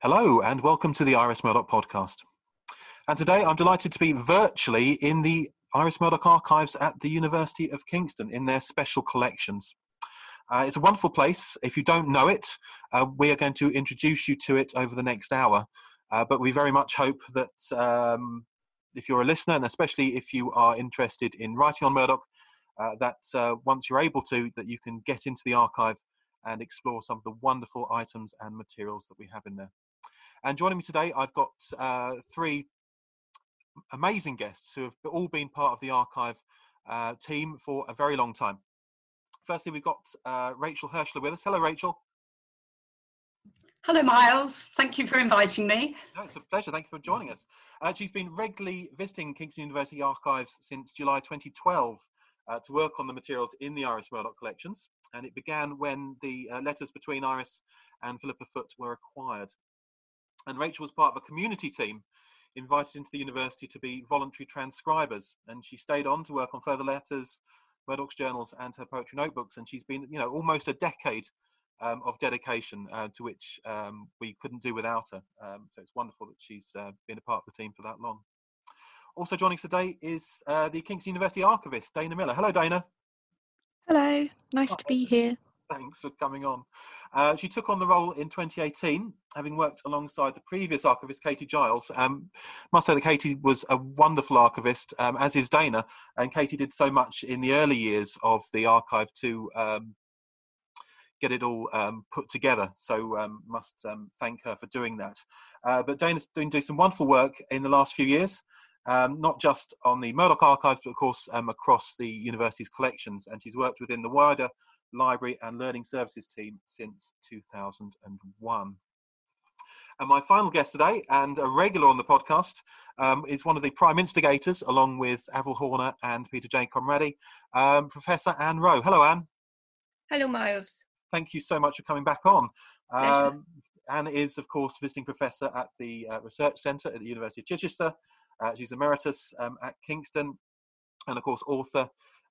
Hello, and welcome to the Iris Murdoch podcast. And today I'm delighted to be virtually in the Iris Murdoch archives at the University of Kingston in their special collections. Uh, it's a wonderful place. If you don't know it, uh, we are going to introduce you to it over the next hour. Uh, but we very much hope that um, if you're a listener, and especially if you are interested in writing on Murdoch, uh, that uh, once you're able to, that you can get into the archive and explore some of the wonderful items and materials that we have in there. And joining me today, I've got uh, three amazing guests who have all been part of the archive uh, team for a very long time. Firstly, we've got uh, Rachel Hirschler with us. Hello, Rachel. Hello, Miles. Thank you for inviting me. No, it's a pleasure. Thank you for joining us. Uh, she's been regularly visiting Kingston University archives since July 2012 uh, to work on the materials in the Iris Murdoch collections. And it began when the uh, letters between Iris and Philippa Foot were acquired and Rachel was part of a community team invited into the university to be voluntary transcribers. And she stayed on to work on further letters, Murdoch's journals, and her poetry notebooks. And she's been, you know, almost a decade um, of dedication uh, to which um, we couldn't do without her. Um, so it's wonderful that she's uh, been a part of the team for that long. Also joining us today is uh, the Kingston University archivist, Dayna Miller. Hello, Dayna. Hello, nice to be here. Thanks for coming on. Uh, she took on the role in 2018, having worked alongside the previous archivist, Katie Giles. Um, must say that Katie was a wonderful archivist, um, as is Dayna, and Katie did so much in the early years of the archive to um, get it all um, put together. So um, must um, thank her for doing that. Uh, but Dayna's been doing some wonderful work in the last few years. not just on the Murdoch archives, but of course across the university's collections, and she's worked within the wider Library and Learning Services team since 2001. And my final guest today, and a regular on the podcast, um, is one of the prime instigators, along with Avril Horner and Peter J. Conradi, um, Professor Anne Rowe. Hello, Anne. Hello, Miles. Thank you so much for coming back on. Um, Anne is, of course, visiting professor at the uh, Research Centre at the University of Chichester. Uh, she's emeritus um, at Kingston, and of course, author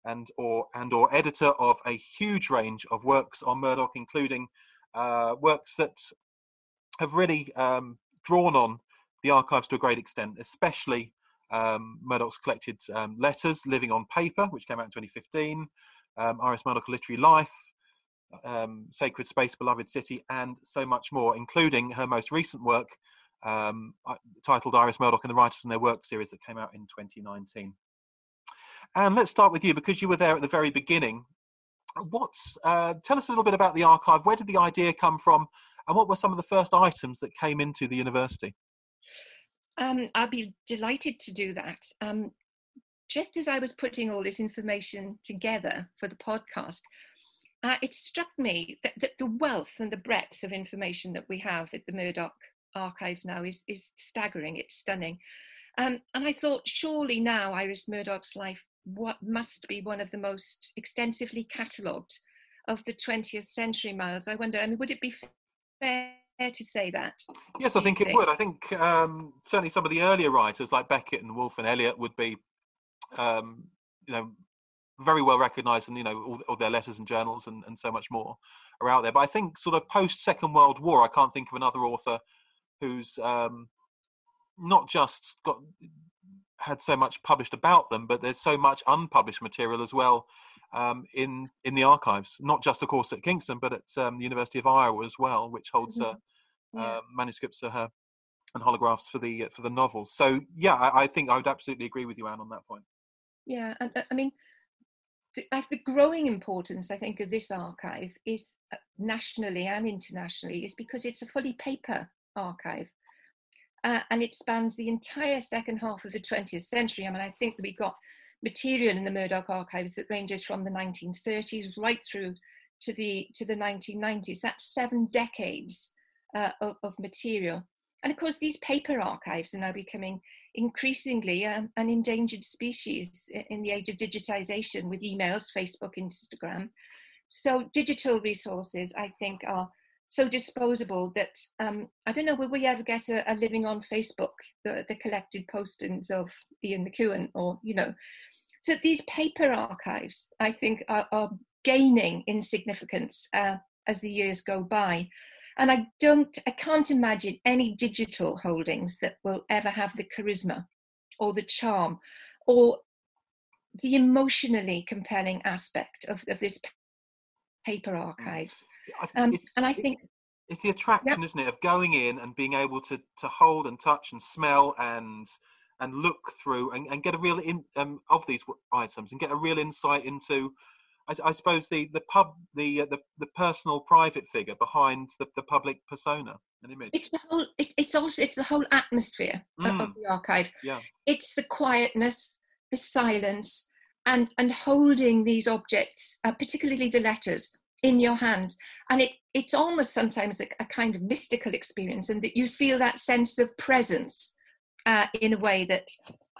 and or and or editor of a huge range of works on Murdoch, including uh, works that have really um, drawn on the archives to a great extent, especially um, Murdoch's collected um, letters, Living on Paper, which came out in 2015, um, Iris Murdoch Literary Life, um, Sacred Space, Beloved City, and so much more, including her most recent work um, titled Iris Murdoch and the Writers and Their Work series that came out in 2019. And let's start with you because you were there at the very beginning. What's uh, tell us a little bit about the archive? Where did the idea come from, and what were some of the first items that came into the university? Um, I'll be delighted to do that. Um, just as I was putting all this information together for the podcast, uh, it struck me that, that, the wealth and the breadth of information that we have at the Murdoch archives now is, is staggering, it's stunning. Um, and I thought, surely now Iris Murdoch's life what must be one of the most extensively catalogued of the 20th century, Miles. I wonder, I mean, would it be fair to say that? Yes, I think, think, it would. I think um, certainly some of the earlier writers like Beckett and Woolf and Eliot would be, um, you know, very well recognised, and you know, all, all, their letters and journals and, and so much more are out there. But I think, sort of post Second World War, I can't think of another author who's um, not just got had so much published about them, but there's so much unpublished material as well um, in in the archives. Not just, of course, at Kingston, but at um, the University of Iowa as well, which holds mm-hmm. uh, yeah. uh, manuscripts of her and holographs for the for the novels. So yeah, I, I, think I would absolutely agree with you, Anne, on that point. Yeah, and uh, I mean. The, the growing importance, I think, of this archive is uh, nationally and internationally, is because it's a fully paper archive uh, and it spans the entire second half of the 20th century. I mean, I think that we got material in the Murdoch archives that ranges from the 1930s right through to the to the 1990s. That's seven decades uh, of, of, material. And of course, these paper archives are now becoming increasingly um, an endangered species in the age of digitization with emails, Facebook, Instagram. So digital resources, I think, are so disposable that um, I don't know, will we ever get a, a living on Facebook, the, the, collected postings of Ian McEwan or, you know. So these paper archives, I think, are, are gaining in significance uh, as the years go by. And I don't, I can't imagine any digital holdings that will ever have the charisma or the charm or the emotionally compelling aspect of, of this paper mm. archives. Um, and I think it's the attraction, yep. isn't it, of going in and being able to to hold and touch and smell and and look through and, and get a real in um, of these items and get a real insight into I, I suppose the the pub the, uh, the the personal private figure behind the, the public persona and image. It's the whole. It, it's also it's the whole atmosphere mm. of, of, the archive. Yeah. It's the quietness, the silence, and and holding these objects, uh, particularly the letters, in your hands, and it it's almost sometimes a, a kind of mystical experience, and that you feel that sense of presence uh, in a way that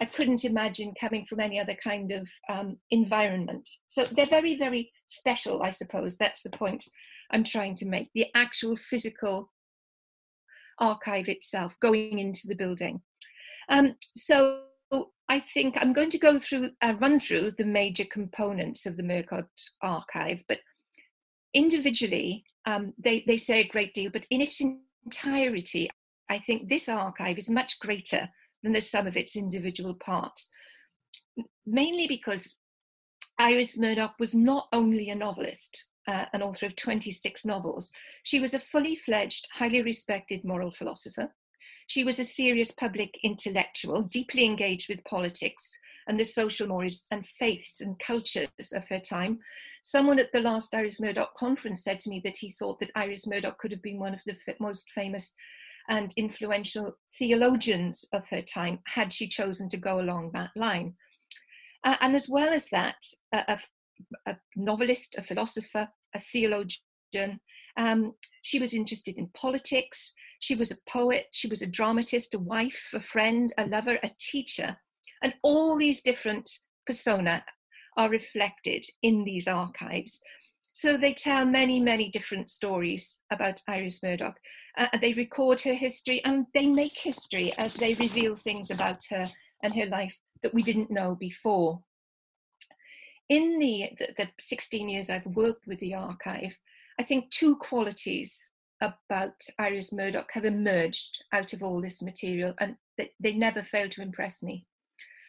I couldn't imagine coming from any other kind of um, environment. So they're very, very special, I suppose. That's the point I'm trying to make. The actual physical archive itself going into the building. Um, so I think I'm going to go through, uh, run through the major components of the Murdoch archive, but individually, um, they, they say a great deal, but in its entirety, I think this archive is much greater than the sum of its individual parts. Mainly because Iris Murdoch was not only a novelist, uh, an author of 26 novels, she was a fully fledged, highly respected moral philosopher. She was a serious public intellectual, deeply engaged with politics and the social mores and faiths and cultures of her time. Someone at the last Iris Murdoch conference said to me that he thought that Iris Murdoch could have been one of the most famous and influential theologians of her time had she chosen to go along that line. Uh, and as well as that, a, a, novelist, a philosopher, a theologian, um, she was interested in politics. She was a poet, she was a dramatist, a wife, a friend, a lover, a teacher. And all these different persona are reflected in these archives. So they tell many, many different stories about Iris Murdoch. Uh, they record her history and they make history as they reveal things about her and her life that we didn't know before. In the, the, the 16 years I've worked with the archive, I think two qualities about Iris Murdoch have emerged out of all this material and they, they never fail to impress me.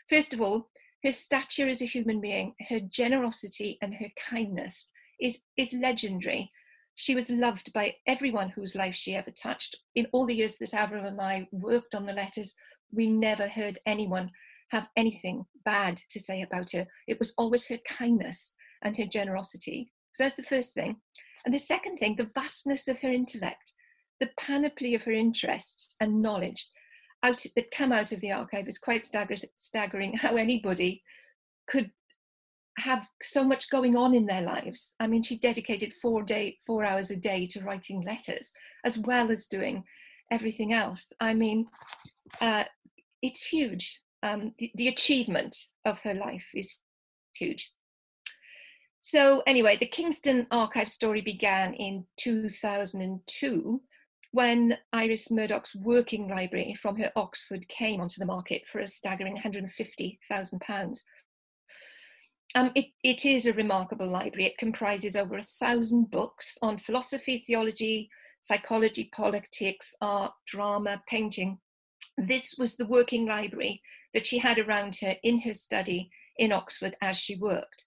First of all, her stature as a human being, her generosity and her kindness is, is legendary. She was loved by everyone whose life she ever touched. In all the years that Avril and I worked on the letters, we never heard anyone have anything bad to say about her. It was always her kindness and her generosity. So that's the first thing. And the second thing, the vastness of her intellect, the panoply of her interests and knowledge out that come out of the archive is quite stagger- staggering how anybody could have so much going on in their lives. I mean, she dedicated four day, four hours a day to writing letters, as well as doing everything else. I mean, uh, it's huge. Um, the, the achievement of her life is huge. So anyway, the Kingston archive story began in 2002 when Iris Murdoch's working library from her Oxford came onto the market for a staggering £150,000. Um, it, it is a remarkable library. It comprises over a thousand books on philosophy, theology, psychology, politics, art, drama, painting. This was the working library that she had around her in her study in Oxford as she worked.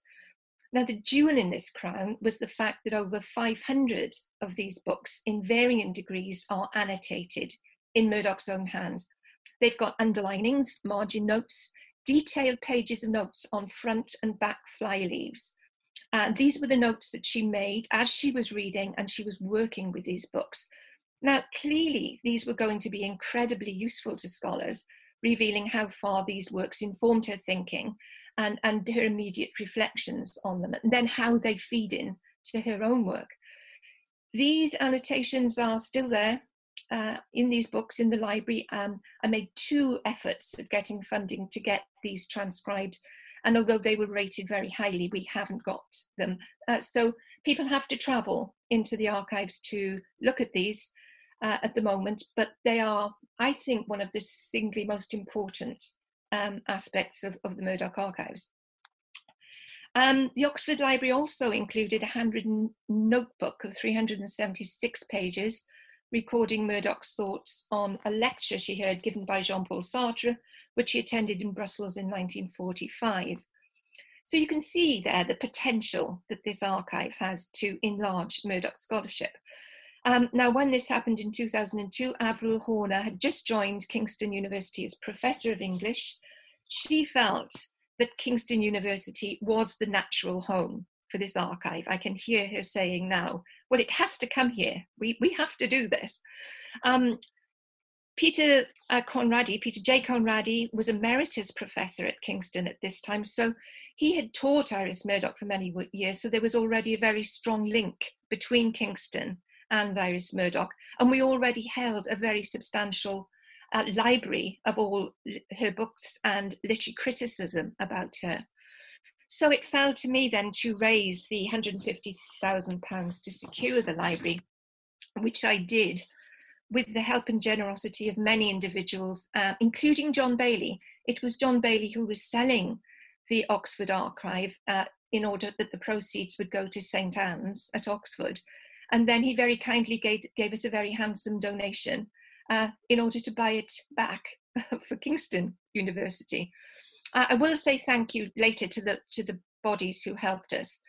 Now, the jewel in this crown was the fact that over 500 of these books, in varying degrees, are annotated in Murdoch's own hand. They've got underlinings, margin notes, detailed pages of notes on front and back fly leaves. These were the notes that she made as she was reading and she was working with these books. Now, clearly, these were going to be incredibly useful to scholars, revealing how far these works informed her thinking and, and her immediate reflections on them, and then how they feed in to her own work. These annotations are still there uh, in these books in the library. Um, I made two efforts at getting funding to get these transcribed. And although they were rated very highly, we haven't got them. Uh, so people have to travel into the archives to look at these uh, at the moment, but they are, I think, one of the singly most important um, aspects of, of the Murdoch archives. Um, the Oxford Library also included a handwritten notebook of 376 pages recording Murdoch's thoughts on a lecture she heard given by Jean Paul Sartre, which she attended in Brussels in 1945. So you can see there the potential that this archive has to enlarge Murdoch scholarship. Um, now, when this happened in 2002, Avril Horner had just joined Kingston University as Professor of English. She felt that Kingston University was the natural home for this archive. I can hear her saying now, well, it has to come here. We, we have to do this. Um, Peter uh, Conradi, Peter J. Conradi, was emeritus professor at Kingston at this time. So he had taught Iris Murdoch for many years. So there was already a very strong link between Kingston and Iris Murdoch. And we already held a very substantial uh, library of all her books and literary criticism about her. So it fell to me then to raise the £150,000 to secure the library, which I did with the help and generosity of many individuals, uh, including John Bayley. It was John Bayley who was selling the Oxford Archive uh, in order that the proceeds would go to St Anne's at Oxford. And then he very kindly gave, gave us a very handsome donation uh, in order to buy it back for Kingston University. Uh, I will say thank you later to the to the bodies who helped us.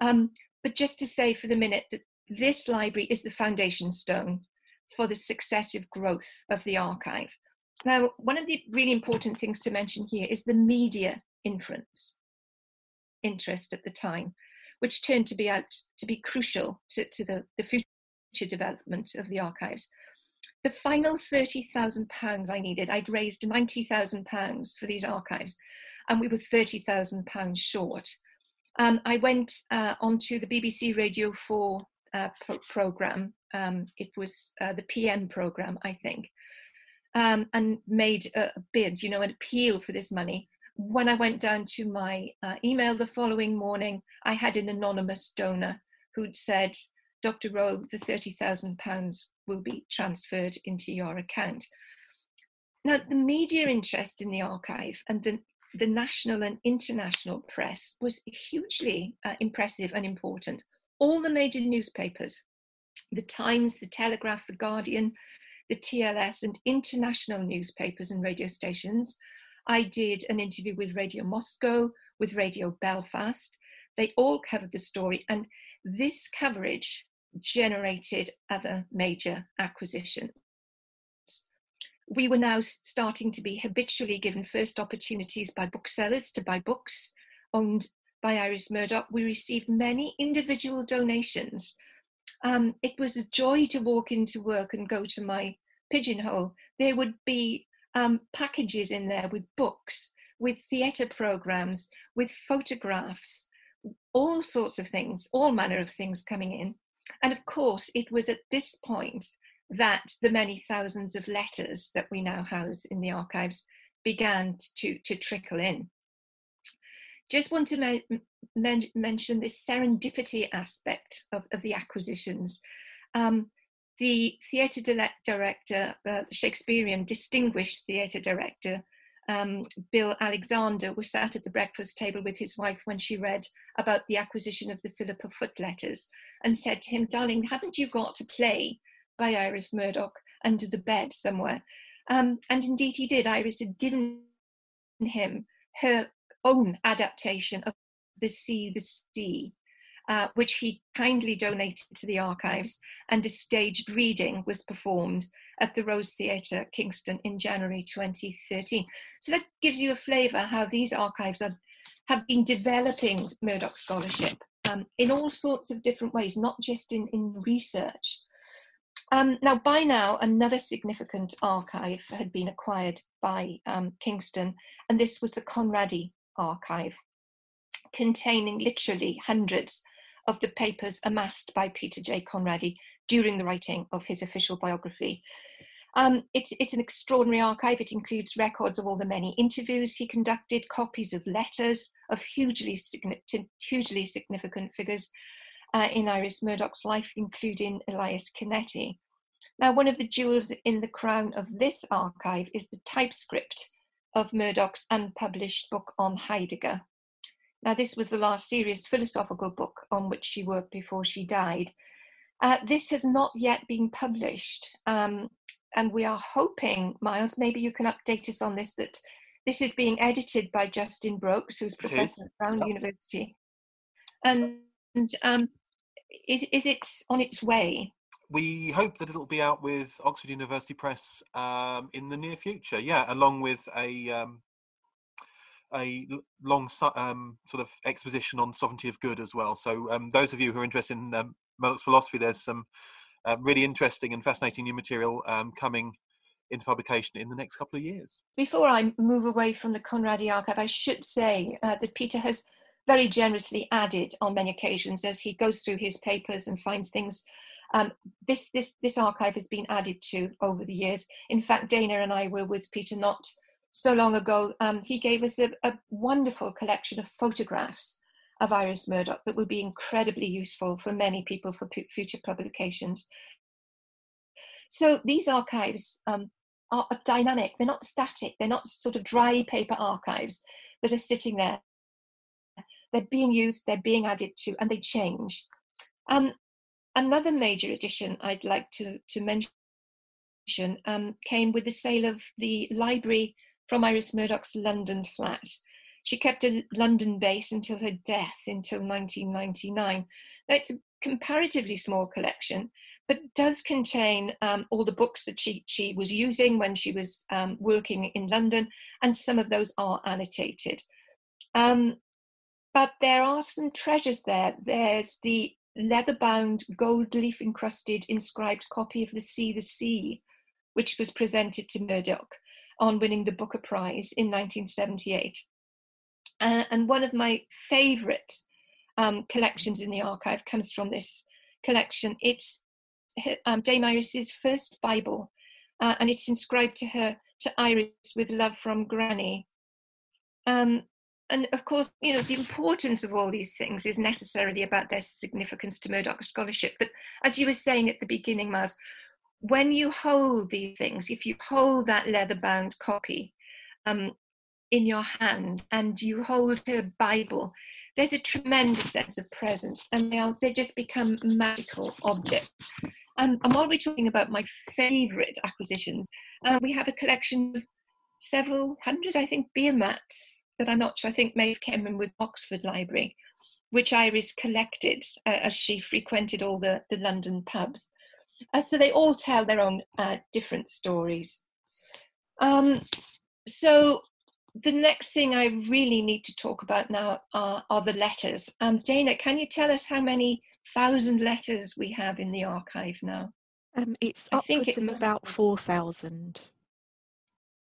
Um, but just to say for the minute that this library is the foundation stone for the successive growth of the archive. Now, one of the really important things to mention here is the media inference interest at the time, which turned to be out to be crucial to, to the, the future development of the archives. The final £30,000 I needed, I'd raised £90,000 for these archives, and we were £30,000 short. Um, I went uh, onto the BBC Radio 4 uh, pro- programme, um, it was uh, the PM programme, I think, um, and made a bid, you know, an appeal for this money when I went down to my uh, email the following morning, I had an anonymous donor who'd said, Dr. Rowe, the £30,000 will be transferred into your account. Now, the media interest in the archive and the, the national and international press was hugely uh, impressive and important. All the major newspapers, the Times, the Telegraph, the Guardian, the TLS, and international newspapers and radio stations I did an interview with Radio Moscow, with Radio Belfast. They all covered the story, and this coverage generated other major acquisitions. We were now starting to be habitually given first opportunities by booksellers to buy books owned by Iris Murdoch. We received many individual donations. Um, it was a joy to walk into work and go to my pigeonhole. There would be um, packages in there with books, with theatre programs, with photographs, all sorts of things, all manner of things coming in. And of course, it was at this point that the many thousands of letters that we now house in the archives began to, to trickle in. Just want to me- men- mention this serendipity aspect of, of the acquisitions. Um, the theatre director, uh, Shakespearean distinguished theatre director, um, Bill Alexander, was sat at the breakfast table with his wife when she read about the acquisition of the Philippa Foot letters and said to him, Darling, haven't you got a play by Iris Murdoch under the bed somewhere? Um, and indeed he did. Iris had given him her own adaptation of The Sea, the Sea, uh, which he kindly donated to the archives, and a staged reading was performed at the Rose Theatre, Kingston, in January 2013. So that gives you a flavour how these archives are, have been developing Murdoch scholarship um, in all sorts of different ways, not just in, in research. Um, now, by now, another significant archive had been acquired by um, Kingston, and this was the Conradi archive, containing literally hundreds of the papers amassed by Peter J. Conradi during the writing of his official biography. Um, it's, it's an extraordinary archive. It includes records of all the many interviews he conducted, copies of letters of hugely significant, hugely significant figures uh, in Iris Murdoch's life, including Elias Canetti. Now, one of the jewels in the crown of this archive is the typescript of Murdoch's unpublished book on Heidegger. Now, this was the last serious philosophical book on which she worked before she died. Uh, this has not yet been published, um, and we are hoping, Miles, maybe you can update us on this, that this is being edited by Justin Broackes, who's professor at Brown yep. University. And, and um, is, is it on its way? We hope that it'll be out with Oxford University Press um, in the near future. Yeah, along with a um, a long um, sort of exposition on sovereignty of good as well. So um, those of you who are interested in um, philosophy, there's some uh, really interesting and fascinating new material um, coming into publication in the next couple of years. Before I move away from the Conradi archive, I should say uh, that Peter has very generously added on many occasions as he goes through his papers and finds things. Um, this, this, this archive has been added to over the years. In fact, Dayna and I were with Peter not so long ago. Um, he gave us a, a wonderful collection of photographs of Iris Murdoch that would be incredibly useful for many people for p- future publications. So these archives um, are dynamic, they're not static, they're not sort of dry paper archives that are sitting there. They're being used, they're being added to, and they change. Um, another major addition I'd like to, to mention um, came with the sale of the library from Iris Murdoch's London flat. She kept a London base until her death until 1999. Now, it's a comparatively small collection, but does contain um, all the books that she, she was using when she was um, working in London, and some of those are annotated. Um, but there are some treasures there. There's the leather bound, gold leaf encrusted, inscribed copy of The Sea, the Sea, which was presented to Murdoch on winning the Booker Prize in 1978. Uh, and one of my favourite um, collections in the archive comes from this collection. It's um, Dame Iris's first Bible, uh, and it's inscribed to her to Iris with love from Granny. Um, and of course, you know, the importance of all these things is necessarily about their significance to Murdoch scholarship. But as you were saying at the beginning, Miles, when you hold these things, if you hold that leather bound copy, um, in your hand and you hold her Bible, there's a tremendous sense of presence and they, are, they just become magical objects. Um, and while we're talking about my favourite acquisitions, uh, we have a collection of several hundred, I think, beer mats that I'm not sure, I think may have come in with Oxford Library, which Iris collected uh, as she frequented all the, the London pubs. Uh, so they all tell their own uh, different stories. Um, so the next thing I really need to talk about now are, are the letters. Um, Dayna, can you tell us how many thousand letters we have in the archive now? Um, it's I think it's about four thousand.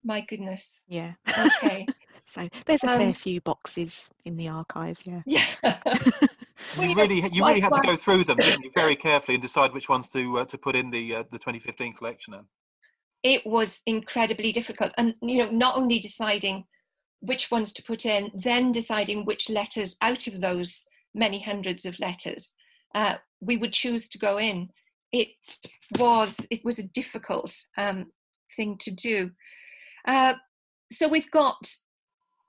My goodness. Yeah. Okay. so there's a um, fair few boxes in the archive. Yeah. Yeah. well, you really, you really had to go through them, you, very carefully, and decide which ones to uh, to put in the uh, the 2015 collection. In it was incredibly difficult and you know not only deciding which ones to put in then deciding which letters out of those many hundreds of letters uh, we would choose to go in it was it was a difficult um, thing to do uh, so we've got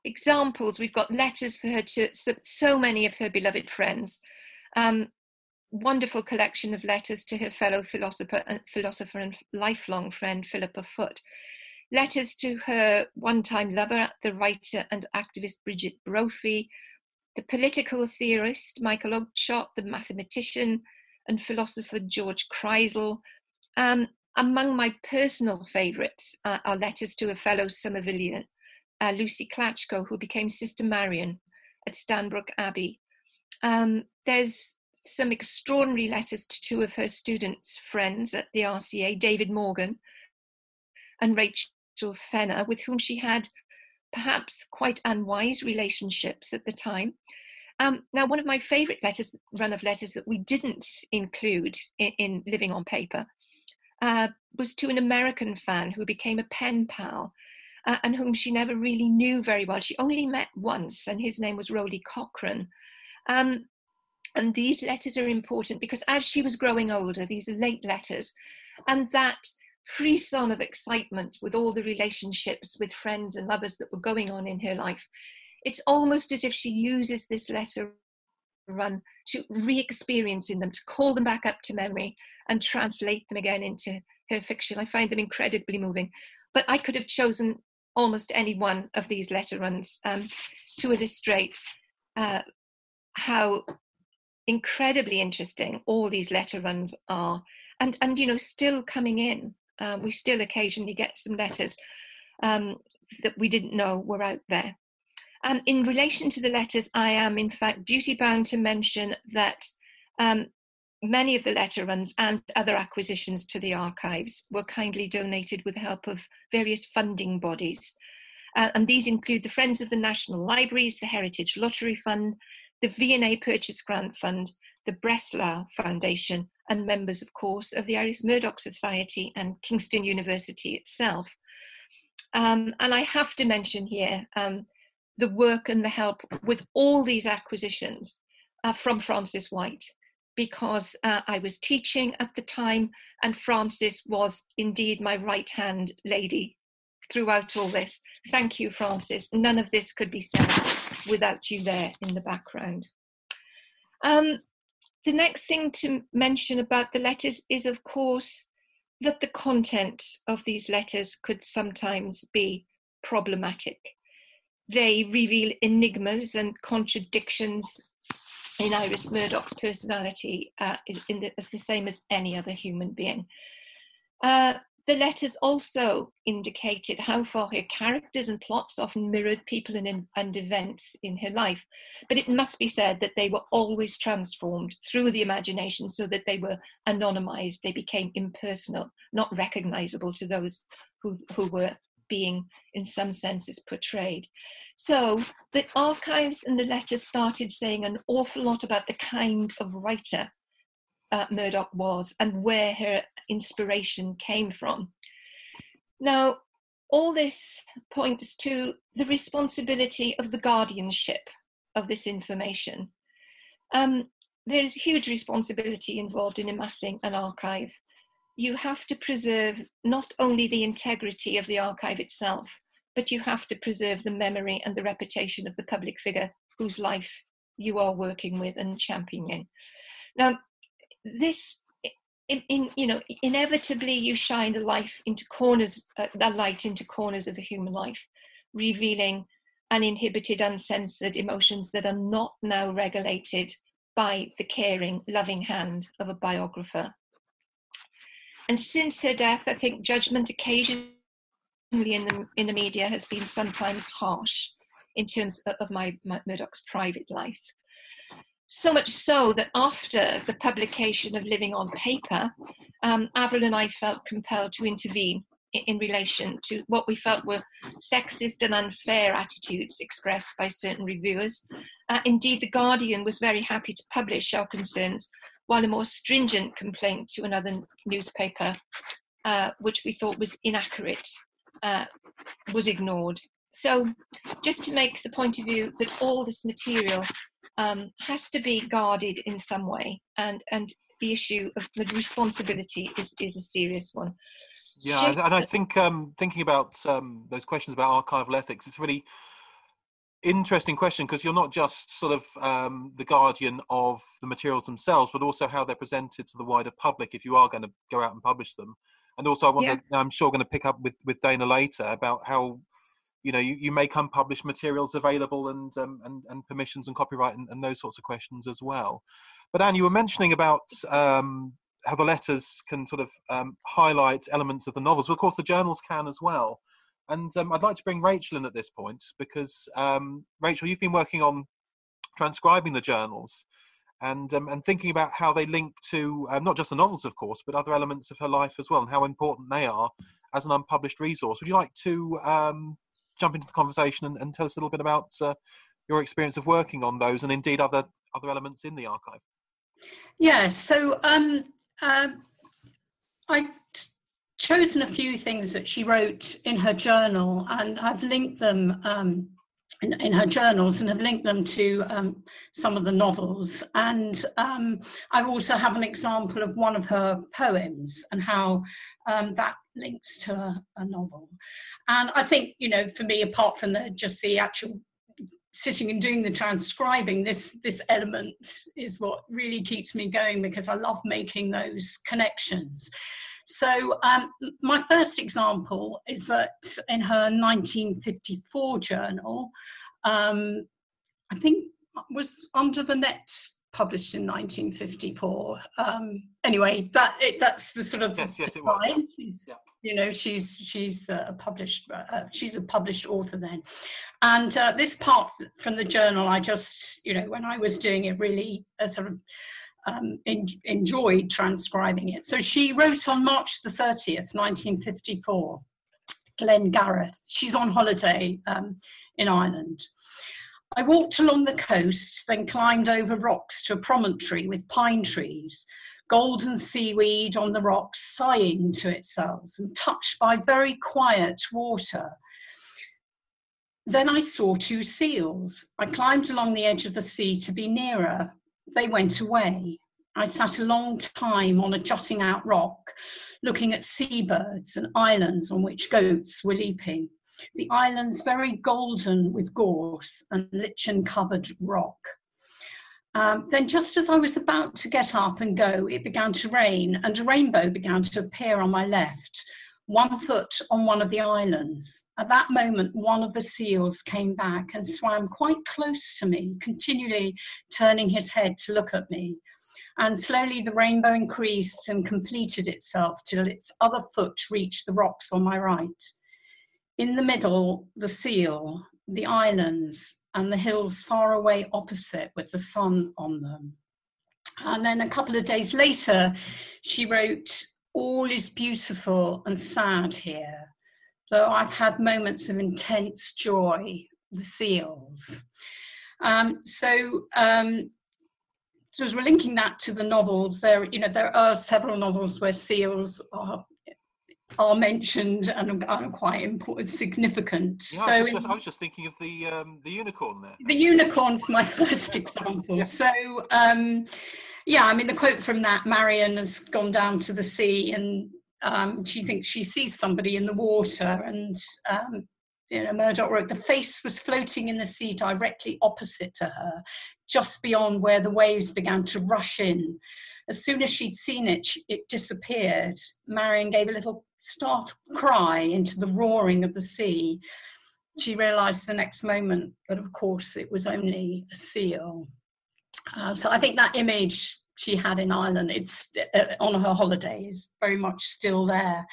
examples we've got letters for her to so, many of her beloved friends um, wonderful collection of letters to her fellow philosopher and, philosopher and lifelong friend Philippa Foot. Letters to her one time lover, the writer and activist Brigid Brophy, the political theorist Michael Oakeshott, the mathematician and philosopher George Kreisel. Um, among my personal favourites uh, are letters to a fellow Somervillian, uh, Lucy Klatschko, who became Sister Marion at Stanbrook Abbey. Um, there's some extraordinary letters to two of her students' friends at the RCA, David Morgan and Rachel Fenner, with whom she had perhaps quite unwise relationships at the time. Um, now, one of my favourite letters, run of letters that we didn't include in, in Living on Paper, uh, was to an American fan who became a pen pal uh, and whom she never really knew very well. She only met once, and his name was Roly Cochrane. Um, and these letters are important because as she was growing older, these are late letters, and that frisson of excitement with all the relationships with friends and lovers that were going on in her life, it's almost as if she uses this letter run, to re-experience in them, to call them back up to memory and translate them again into her fiction. I find them incredibly moving. But I could have chosen almost any one of these letter runs um, to illustrate uh, how incredibly interesting all these letter runs are. And and you know still coming in um, we still occasionally get some letters um, that we didn't know were out there. And in relation to the letters i am in fact duty bound to mention that um, many of the letter runs and other acquisitions to the archives were kindly donated with the help of various funding bodies uh, and these include the friends of the national libraries the heritage lottery fund the V&A Purchase Grant Fund, the Breslauer Foundation, and members, of course, of the Iris Murdoch Society and Kingston University itself. Um, and I have to mention here um, the work and the help with all these acquisitions uh, from Frances White, because uh, I was teaching at the time, and Frances was indeed my right hand lady throughout all this. Thank you, Frances. None of this could be said without you there in the background. Um, the next thing to mention about the letters is, of course, that the content of these letters could sometimes be problematic. They reveal enigmas and contradictions in Iris Murdoch's personality uh, the, as the same as any other human being. Uh, the letters also indicated how far her characters and plots often mirrored people and, and, events in her life. But it must be said that they were always transformed through the imagination so that they were anonymized, they became impersonal, not recognizable to those who, who were being, in some senses, portrayed. So the archives and the letters started saying an awful lot about the kind of writer uh, Murdoch was and where her inspiration came from. Now, all this points to the responsibility of the guardianship of this information. Um, there is huge responsibility involved in amassing an archive. You have to preserve not only the integrity of the archive itself, but you have to preserve the memory and the reputation of the public figure whose life you are working with and championing. Now, this in, in, you know inevitably you shine a life into corners uh, light into corners of a human life revealing uninhibited uncensored emotions that are not now regulated by the caring loving hand of a biographer and since her death i think judgment occasionally in the in the media has been sometimes harsh in terms of my, my murdoch's private life so much so that after the publication of Living on Paper, um, Avril and I felt compelled to intervene in, relation to what we felt were sexist and unfair attitudes expressed by certain reviewers. Uh, indeed, The Guardian was very happy to publish our concerns, while a more stringent complaint to another newspaper, uh, which we thought was inaccurate, uh, was ignored. So, just to make the point of view that all this material um, has to be guarded in some way, and and the issue of the responsibility is is a serious one. Yeah, and I think um, thinking about um, those questions about archival ethics, it's really interesting question because you're not just sort of um, the guardian of the materials themselves, but also how they're presented to the wider public if you are going to go out and publish them. And also, I want yeah. to, I'm sure, going to pick up with with Dayna later about how you know you, you make unpublished materials available and um, and, and permissions and copyright and, and, those sorts of questions as well but anne you were mentioning about um, how the letters can sort of um, highlight elements of the novels well, of course the journals can as well and um, i'd like to bring rachel in at this point because um, rachel you've been working on transcribing the journals and um, and thinking about how they link to not just the novels of course but other elements of her life as well and how important they are as an unpublished resource would you like to jump into the conversation and, and tell us a little bit about uh, your experience of working on those and indeed other other elements in the archive. Yeah, so um, uh, I've chosen a few things that she wrote in her journal, and I've linked them um, in, in, her journals and have linked them to um, some of the novels. And um, I also have an example of one of her poems and how um, that links to a, a, novel. And I think, you know, for me, apart from the just the actual sitting and doing the transcribing, this this element is what really keeps me going because I love making those connections. So um, my first example is that in her 1954 journal, um, I think was under the net published in 1954. Um, anyway, that it, that's the sort of yes, yes, it was. Yeah. She's, yeah. You know, she's she's a published uh, she's a published author then, and uh, this part from the journal, I just you know when I was doing it, really uh, sort of um, in, enjoyed transcribing it. So she wrote on March the 30th, 1954. Glengarriff. She's on holiday um, in Ireland. I walked along the coast, then climbed over rocks to a promontory with pine trees, golden seaweed on the rocks sighing to itself and touched by very quiet water. Then I saw two seals. I climbed along the edge of the sea to be nearer. They went away. I sat a long time on a jutting out rock, looking at seabirds and islands on which goats were leaping the islands very golden with gorse and lichen covered rock. Um, then, just as I was about to get up and go, it began to rain, and a rainbow began to appear on my left, one foot on one of the islands. At that moment, one of the seals came back and swam quite close to me, continually turning his head to look at me. And slowly the rainbow increased and completed itself till its other foot reached the rocks on my right in the middle, the seal, the islands, and the hills far away opposite with the sun on them. And then a couple of days later, she wrote, All is beautiful and sad here, though I've had moments of intense joy, the seals. Um, so, um, so as we're linking that to the novels, there, you know, there are several novels where seals are are mentioned and are quite important, significant. Yeah, so I was, just, I was, just, thinking of the um, the unicorn there. The unicorn's my first example. yeah. So um, yeah, I mean the quote from that: Marion has gone down to the sea and um, she thinks she sees somebody in the water, and um, you know Murdoch wrote the face was floating in the sea directly opposite to her, just beyond where the waves began to rush in. As soon as she'd seen it, it disappeared. Marion gave a little start cry into the roaring of the sea, she realised the next moment that, of course, it was only a seal. Uh, so I think that image she had in Ireland, it's uh, on her holidays, very much still there.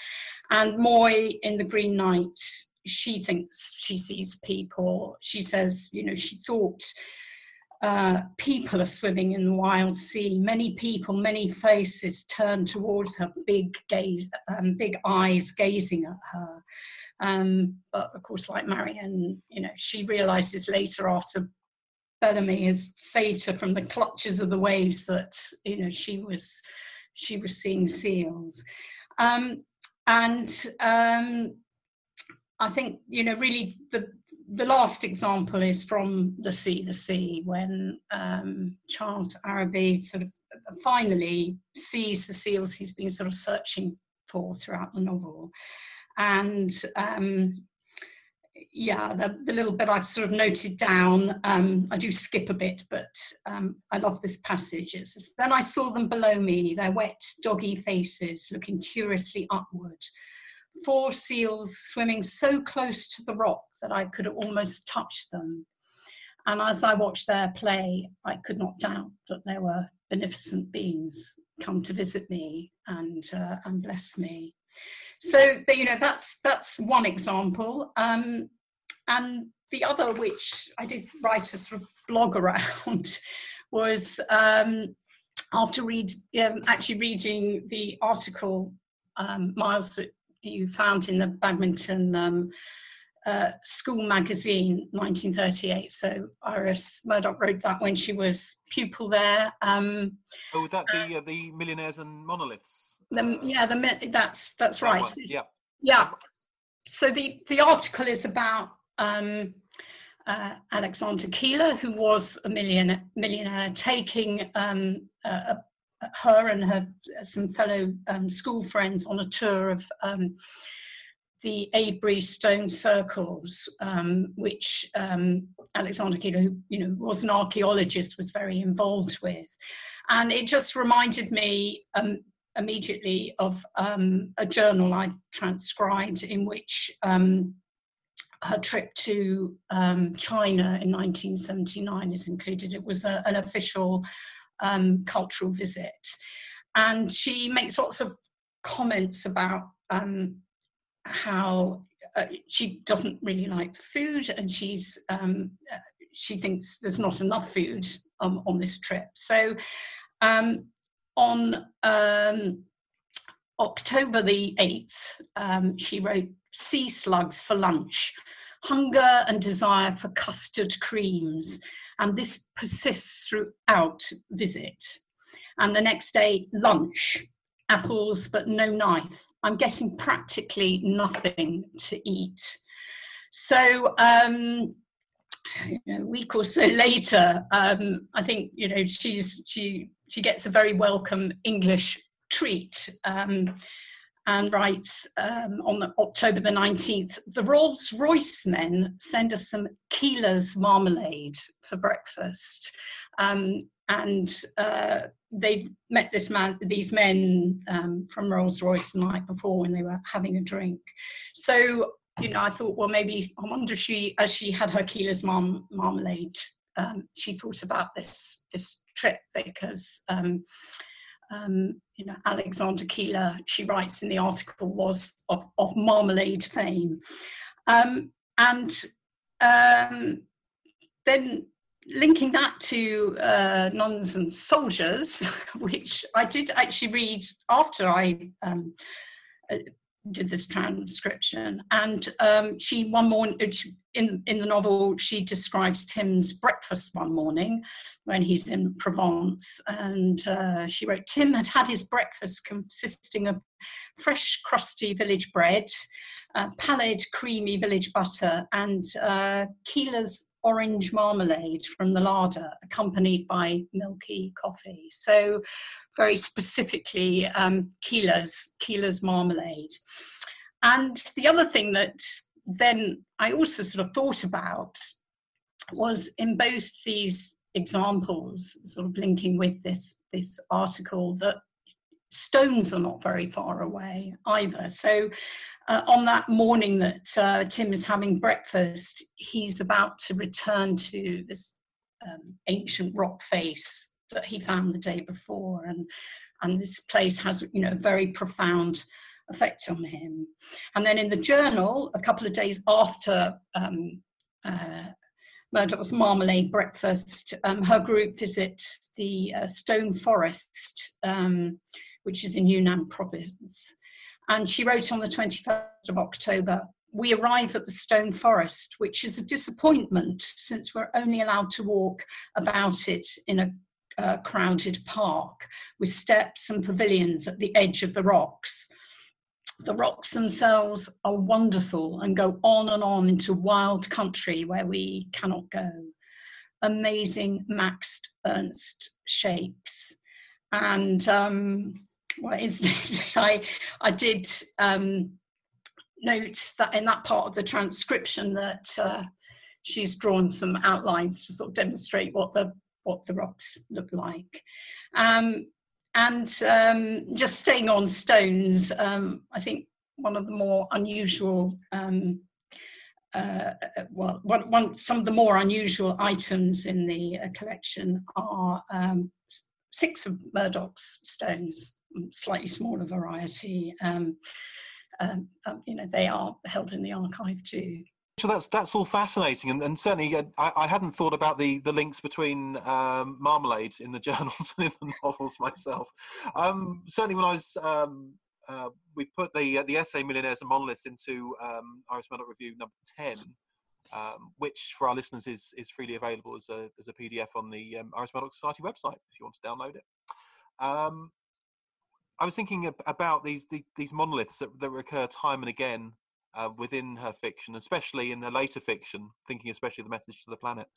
And Moy in The Green Knight, she thinks she sees people. She says, you know, she thought uh, people are swimming in the wild sea. Many people, many faces turned towards her, big gaze, um, big eyes gazing at her. Um, but of course, like Marion, you know, she realizes later after Bellamy has saved her from the clutches of the waves that you know she was she was seeing seals. Um, and um, I think you know really the the last example is from The Sea, the Sea, when um, Charles Arrowby sort of finally sees the seals he's been sort of searching for throughout the novel. And um, yeah, the, the, little bit I've sort of noted down, um, I do skip a bit, but um, I love this passage. It's, then I saw them below me, their wet, doggy faces looking curiously upward four seals swimming so close to the rock that I could almost touch them. And as I watched their play, I could not doubt that they were beneficent beings come to visit me and uh, and bless me. So, you know, that's that's one example. Um, and the other, which I did write a sort of blog around, was um, after read um, actually reading the article um, Miles that you found in the badminton um, uh, school magazine 1938 so iris murdoch wrote that when she was pupil there um, oh that the uh, the millionaires and monoliths? the, uh, yeah the that's that's that right. one. yeah. Yeah. So the the article is about um, uh, Alexander Keiller, who was a millionaire, millionaire taking um, a, her and her some fellow um, school friends on a tour of um, the Avebury stone circles, um, which um, Alexander Keiller, who you know was an archaeologist, was very involved with, and it just reminded me immediately of um, a journal I transcribed in which um, her trip to um, China in 1979 is included. It was a, an official cultural visit, and she makes lots of comments about um, how uh, she doesn't really like food and she's um, uh, she thinks there's not enough food um, on this trip. So um, on um, october the 8th um, she wrote sea slugs for lunch hunger and desire for custard creams and this persists throughout visit and the next day lunch apples but no knife. I'm getting practically nothing to eat. So um, a week or so later, um, I think you know she's she she gets a very welcome English treat. Um, and writes um, on October the 19th, the Rolls Royce men send us some Keiller's marmalade for breakfast. Um, and uh, they met this man, these men um, from Rolls Royce the night before when they were having a drink. So, you know, I thought, well, maybe I wonder if she, as she had her Keiller's marm- marmalade, um, she thought about this this trip because, um, you know, Alexander Keiller, she writes in the article, was of, of marmalade fame. Um, and um, then linking that to uh, nuns and soldiers, which I did actually read after I um, did this transcription, and um, she one morning in in the novel she describes Tim's breakfast one morning when he's in Provence, and uh, she wrote Tim had had his breakfast consisting of fresh crusty village bread. Uh, pallid, creamy village butter and uh, Keiller's orange marmalade from the larder, accompanied by milky coffee. So, very specifically, um, Keiller's, Keiller's marmalade. And the other thing that then I also sort of thought about was in both these examples, sort of linking with this, this article, that stones are not very far away either. So uh, on that morning that uh, Tim is having breakfast, he's about to return to this um, ancient rock face that he found the day before, and and this place has you know a very profound effect on him. And then in the journal, a couple of days after. Um, uh, Murdoch's Marmalade Breakfast. Um, her group visit the uh, Stone Forest, um, which is in Yunnan province. And she wrote on the 21st of October, we arrive at the stone forest, which is a disappointment since we're only allowed to walk about it in a uh, crowded park with steps and pavilions at the edge of the rocks. The rocks themselves are wonderful and go on and on into wild country where we cannot go. Amazing Max Ernst shapes. And um, well, I, I did um, note that in that part of the transcription that uh, she's drawn some outlines to sort of demonstrate what the what the rocks look like. Um, and um, just staying on stones, um, I think one of the more unusual, um, uh, well, one, one, some of the more unusual items in the uh, collection are um, six of Murdoch's stones slightly smaller variety. Um, um, um, you know, they are held in the archive too. So that's that's all fascinating, and, and certainly uh, I, I, hadn't thought about the, the links between um, marmalade in the journals and in the novels myself. Um, certainly, when I was um, uh, we put the uh, the essay "Millionaires and Monoliths" into um, Iris Murdoch Review number ten, um, which for our listeners is is freely available as a as a PDF on the Iris Murdoch Society website if you want to download it. I was thinking about these these monoliths that, that recur time and again uh, within her fiction, especially in her later fiction, thinking especially the message to the planet.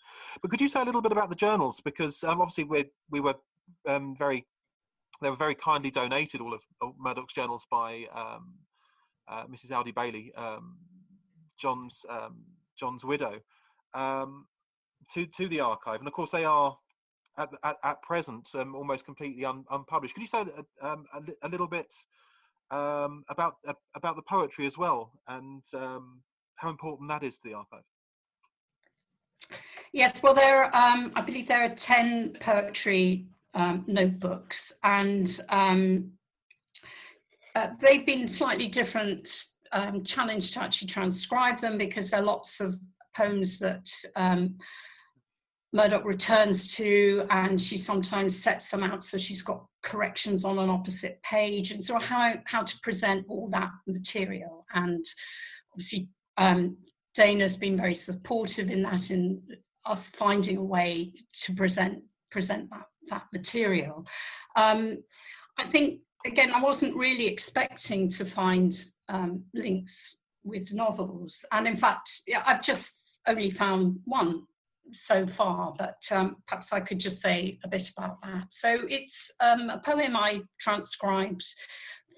But could you say a little bit about the journals? Because um, obviously we we were um, very they were very kindly donated all of, Murdoch's journals by um, uh, Mrs. Audi Bayley, um, John's um, John's widow, um, to to the archive, and of course they are at at, at present um, almost completely un, unpublished. Could you say a, um, a, a little bit um, about uh, about the poetry as well, and um, how important that is to the archive? Yes, well, there. Um, I believe there are ten poetry um, notebooks, and uh, they've been slightly different. Challenge to actually transcribe them because there are lots of poems that Murdoch returns to, and she sometimes sets them out so she's got corrections on an opposite page, and so how how to present all that material. And obviously, um, Dayna's been very supportive in that, in us finding a way to present present that that material. Um, I think again, I wasn't really expecting to find um, links with novels, and in fact, I've just only found one so far, but um, perhaps I could just say a bit about that. So it's um, a poem I transcribed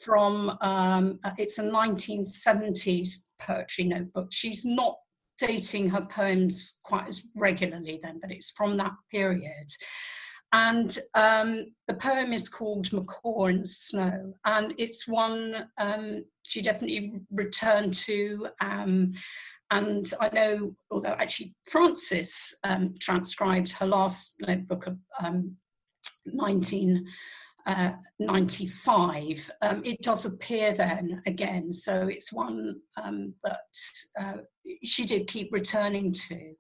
from, um, uh, it's a 1970s poetry notebook. She's not dating her poems quite as regularly then, but it's from that period. And um, the poem is called Macaw in the Snow, and it's one um, she definitely returned to. And I know, although actually Frances um, transcribed her last notebook of 1995, um, uh, um, it does appear then again. So it's one um, that uh, she did keep returning to.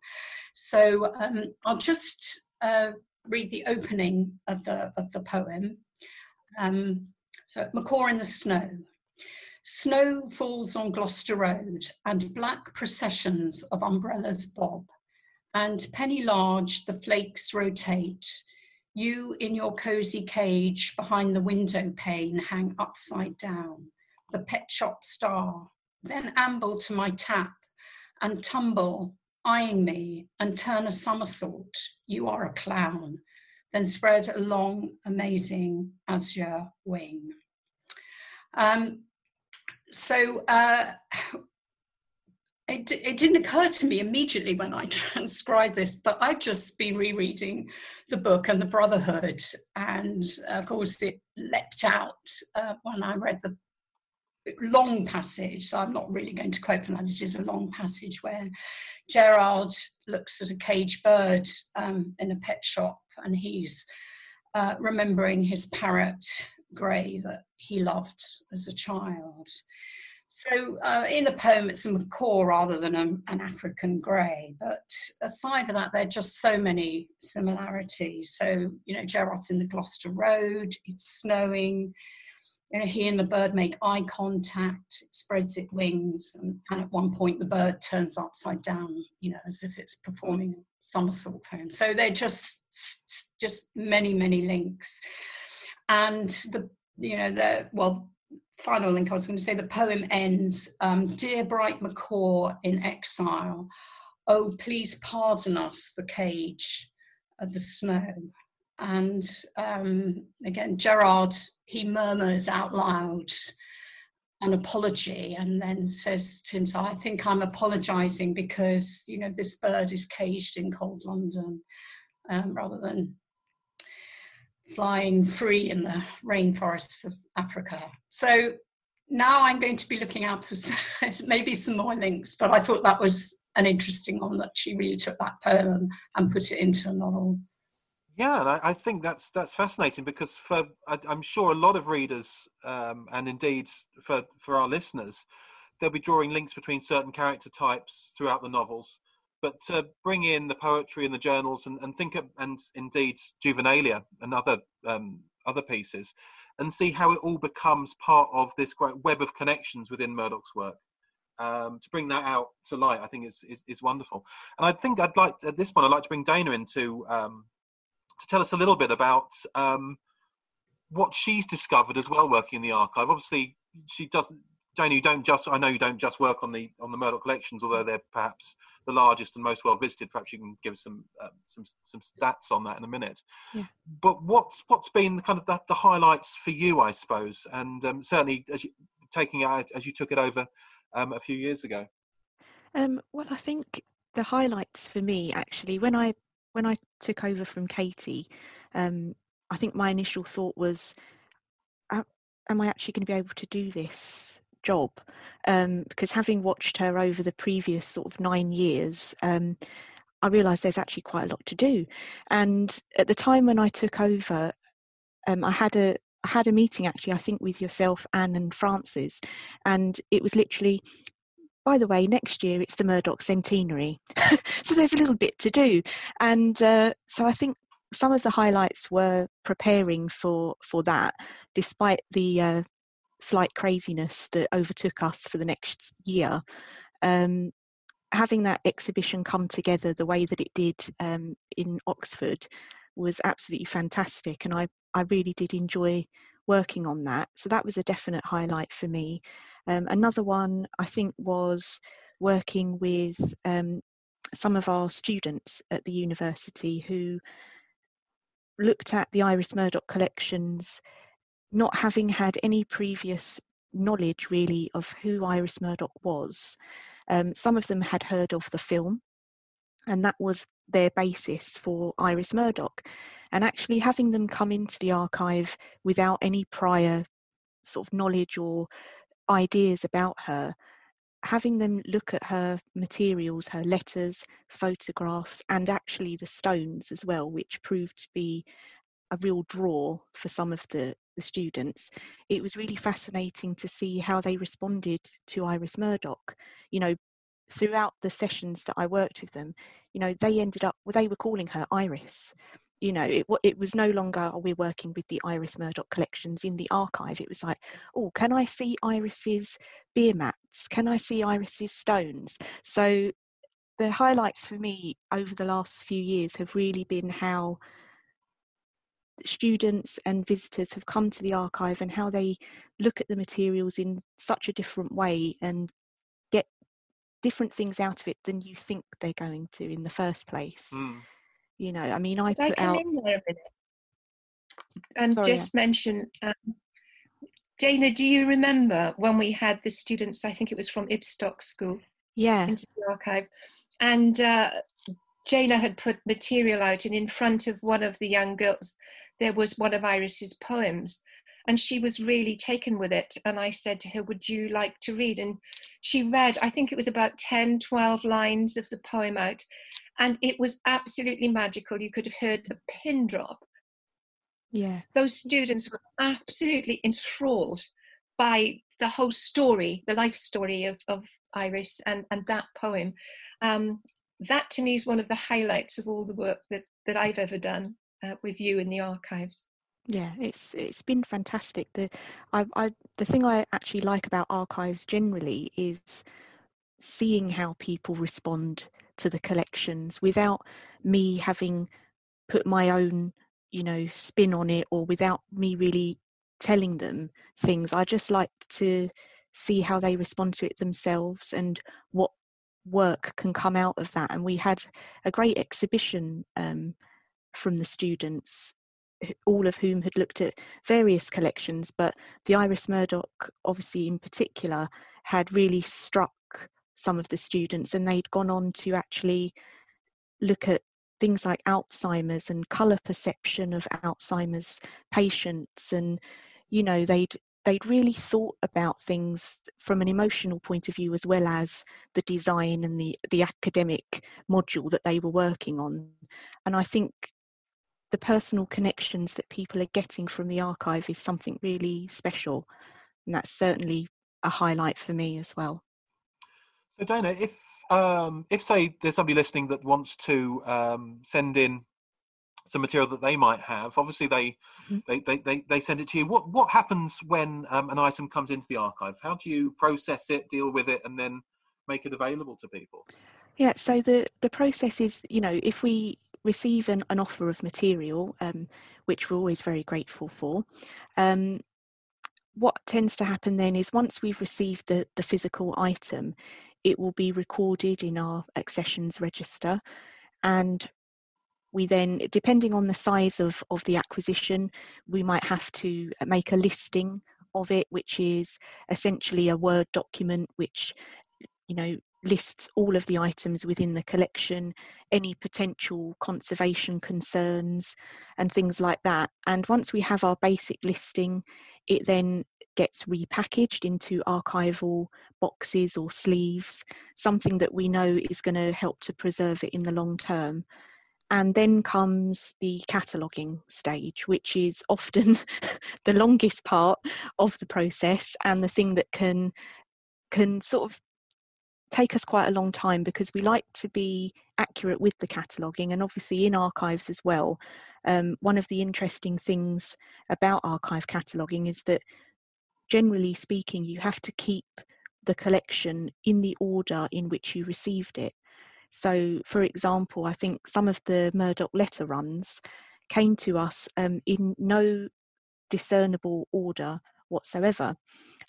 So um, I'll just uh, read the opening of the, of the poem. Um, so, Macaw in the Snow. Snow falls on Gloucester Road, and black processions of umbrellas bob. And penny large, the flakes rotate. You in your cosy cage behind the window pane hang upside down, the pet shop star. Then amble to my tap and tumble, eyeing me, and turn a somersault. You are a clown. Then spread a long, amazing azure wing. Um, so uh, it, it didn't occur to me immediately when I transcribed this, but I've just been rereading the book and the Brotherhood, and of course it leapt out uh, when I read the long passage. So I'm not really going to quote from that. It is a long passage where Gerard looks at a caged bird um, in a pet shop, and he's uh, remembering his parrot Grey that he loved as a child. So uh, in the poem, it's a macaw rather than a, an African grey. But aside from that, there are just so many similarities. So, you know, Gerard's in the Gloucester Road, it's snowing. You know, he and the bird make eye contact, it spreads its wings, and, and at one point the bird turns upside down, you know, as if it's performing a somersault poem. So they're just just many, many links and the you know the well final link I was going to say the poem ends um, dear bright macaw in exile oh please pardon us the cage of the snow. And um, again Gerard he murmurs out loud an apology and then says to himself, I think I'm apologizing because, you know, this bird is caged in cold London um, rather than flying free in the rainforests of Africa. So now I'm going to be looking out for maybe some more links, but I thought that was an interesting one that she really took that poem and put it into a novel. Yeah, and I, I think that's that's fascinating because for I, am sure a lot of readers um, and indeed for for our listeners, they'll be drawing links between certain character types throughout the novels but to bring in the poetry and the journals and, and think of, and indeed juvenilia and other um, other pieces and see how it all becomes part of this great web of connections within Murdoch's work. Um, to bring that out to light, I think is, is, is wonderful. And I think I'd like at this point I'd like to bring Dayna in to um, to tell us a little bit about um, what she's discovered as well working in the archive. Obviously, she doesn't Dayna, you don't just I know you don't just work on the on the Murdoch collections, although they're perhaps the largest and most well visited. Perhaps you can give some uh, some some stats on that in a minute. Yeah. But what's what's been kind of the, the highlights for you, I suppose, and um, certainly as you, taking it as you took it over um, a few years ago? Um, well, I think the highlights for me actually when I when I took over from Katie, um, I think my initial thought was, am I actually going to be able to do this job? Um, because having watched her over the previous sort of nine years, um, I realised there's actually quite a lot to do. And at the time when I took over, um, I had a I had a meeting actually, I think, with yourself, Anne, and Frances, and it was literally by the way, next year it's the Murdoch centenary. so there's a little bit to do. And uh, so I think some of the highlights were preparing for, for that, despite the uh, slight craziness that overtook us for the next year. Um, having that exhibition come together the way that it did um, in Oxford was absolutely fantastic. And I, I really did enjoy working on that. So that was a definite highlight for me. Um, another one I think was working with um, some of our students at the university who looked at the Iris Murdoch collections, not having had any previous knowledge really of who Iris Murdoch was. Um, some of them had heard of the film, and that was their basis for Iris Murdoch. And actually, having them come into the archive without any prior sort of knowledge or ideas about her, having them look at her materials, her letters, photographs, and actually the stones as well, which proved to be a real draw for some of the, the students. It was really fascinating to see how they responded to Iris Murdoch. You know, throughout the sessions that I worked with them, you know, they ended up, well, they were calling her Iris you know it, it was no longer oh, we're working with the iris murdoch collections in the archive it was like oh can i see iris's beer mats can i see iris's stones so the highlights for me over the last few years have really been how students and visitors have come to the archive and how they look at the materials in such a different way and get different things out of it than you think they're going to in the first place mm. You know, I mean, I Could put I out. in there a minute and Sorry, just yeah. mention, um, Dayna, do you remember when we had the students? I think it was from Ibstock School. Yeah. Into the archive, and uh, Dayna had put material out, and in front of one of the young girls, there was one of Iris's poems, and she was really taken with it. And I said to her, Would you like to read? And she read, I think it was about 10, 12 lines of the poem out and it was absolutely magical. You could have heard a pin drop. Yeah. Those students were absolutely enthralled by the whole story, the life story of, of Iris and, and that poem. Um, that to me is one of the highlights of all the work that, that I've ever done uh, with you in the archives. Yeah, it's it's been fantastic. The I, I the thing I actually like about archives generally is seeing how people respond to the collections without me having put my own you know spin on it or without me really telling them things i just like to see how they respond to it themselves and what work can come out of that and we had a great exhibition um, from the students all of whom had looked at various collections but the iris murdoch obviously in particular had really struck some of the students and they'd gone on to actually look at things like Alzheimer's and color perception of Alzheimer's patients and you know they'd they'd really thought about things from an emotional point of view as well as the design and the the academic module that they were working on. And I think the personal connections that people are getting from the archive is something really special and that's certainly a highlight for me as well so Dayna, if um, if say there's somebody listening that wants to um, send in some material that they might have, obviously they, mm-hmm. they, they, they, they, send it to you. What what happens when um, an item comes into the archive? How do you process it, deal with it, and then make it available to people? Yeah, so the the process is, you know, if we receive an, an offer of material, um, which we're always very grateful for, um, what tends to happen then is once we've received the, the physical item, it will be recorded in our accessions register. And we then depending on the size of, of the acquisition we might have to make a listing of it, which is essentially a Word document which, you know, lists all of the items within the collection, any potential conservation concerns, and things like that. And once we have our basic listing, it then gets repackaged into archival boxes or sleeves, something that we know is going to help to preserve it in the long term. And then comes the cataloguing stage, which is often the longest part of the process and the thing that can can sort of take us quite a long time because we like to be accurate with the cataloguing and obviously in archives as well. Um, one of the interesting things about archive cataloguing is that generally speaking, you have to keep the collection in the order in which you received it. So, for example, I think some of the Murdoch letter runs came to us um, in no discernible order whatsoever.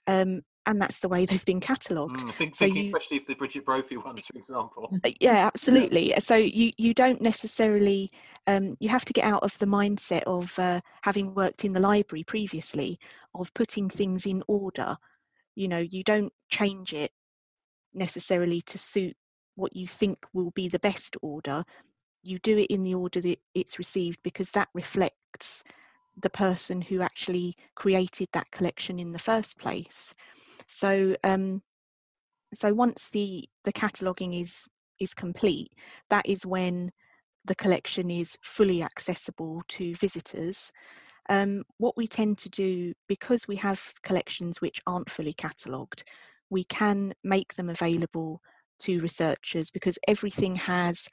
Um, and that's the way they've been catalogued. Mm, think, so thinking you, especially if the Brigid Brophy ones, for example. Uh, yeah, absolutely. So you you don't necessarily um, you have to get out of the mindset of uh, having worked in the library previously of putting things in order. You know, you don't change it necessarily to suit what you think will be the best order. You do it in the order that it's received because that reflects the person who actually created that collection in the first place. So um, so once the the cataloging is is complete, that is when the collection is fully accessible to visitors. Um, what we tend to do, because we have collections which aren't fully catalogued, we can make them available to researchers because everything has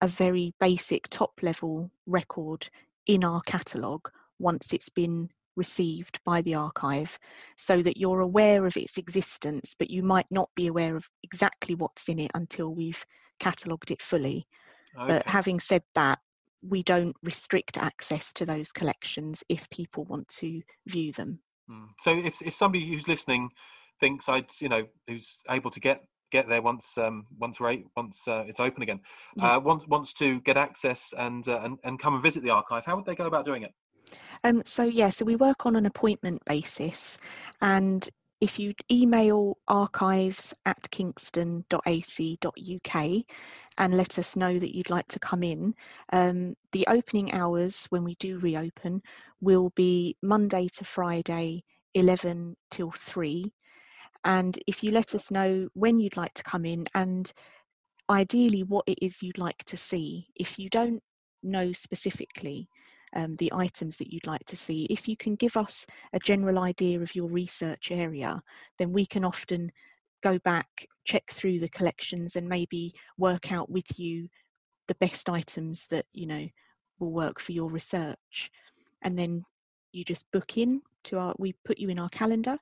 a very basic top level record in our catalogue once it's been received by the archive so that you're aware of its existence, but you might not be aware of exactly what's in it until we've catalogued it fully. Okay. But having said that, we don't restrict access to those collections if people want to view them. Hmm. So if, if somebody who's listening thinks I'd, you know, who's able to get get there once um, once we're once uh, it's open again, yeah. uh, wants wants to get access and, uh, and and come and visit the archive, how would they go about doing it? Um, so yeah, so we work on an appointment basis, and if you email archives at kingston.ac.uk and let us know that you'd like to come in, um, the opening hours when we do reopen will be Monday to Friday, 11 till 3. And if you let us know when you'd like to come in and ideally what it is you'd like to see, if you don't know specifically, um, the items that you'd like to see. If you can give us a general idea of your research area, then we can often go back, check through the collections, and maybe work out with you the best items that you know will work for your research. And then you just book in to our, we put you in our calendar,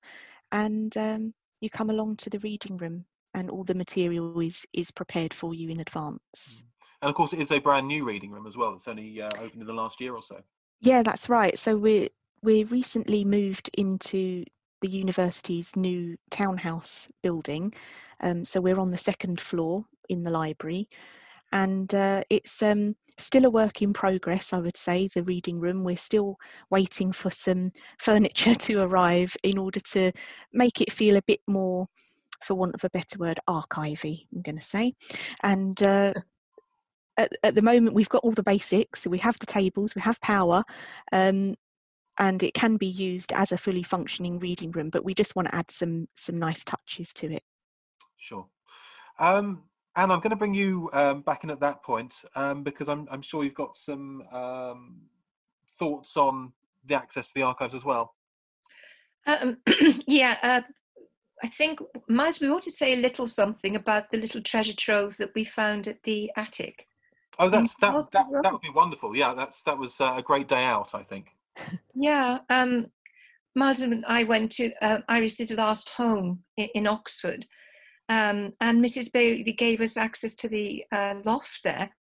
and um, you come along to the reading room, and all the material is is prepared for you in advance. Mm. And of course, it is a brand new reading room as well. It's only uh, opened in the last year or so. Yeah, that's right. So we we recently moved into the university's new townhouse building. Um, so we're on the second floor in the library, and uh, it's um, still a work in progress. I would say the reading room. We're still waiting for some furniture to arrive in order to make it feel a bit more for want of a better word, archivey, I'm going to say. And uh, at, at the moment we've got all the basics. So we have the tables, we have power, um, and it can be used as a fully functioning reading room. But we just want to add some some nice touches to it. Sure. Um, and I'm going to bring you um, back in at that point um, because I'm, I'm sure you've got some um, thoughts on the access to the archives as well. Um, yeah, uh, I think, Miles, we ought to say a little something about the little treasure trove that we found at the attic. Oh, that's that that that would be wonderful. Yeah, that's that was uh, a great day out. I think. Yeah, um, and I went to uh, Iris's last home in, in Oxford, um, and Mrs. Bayley gave us access to the uh, loft there,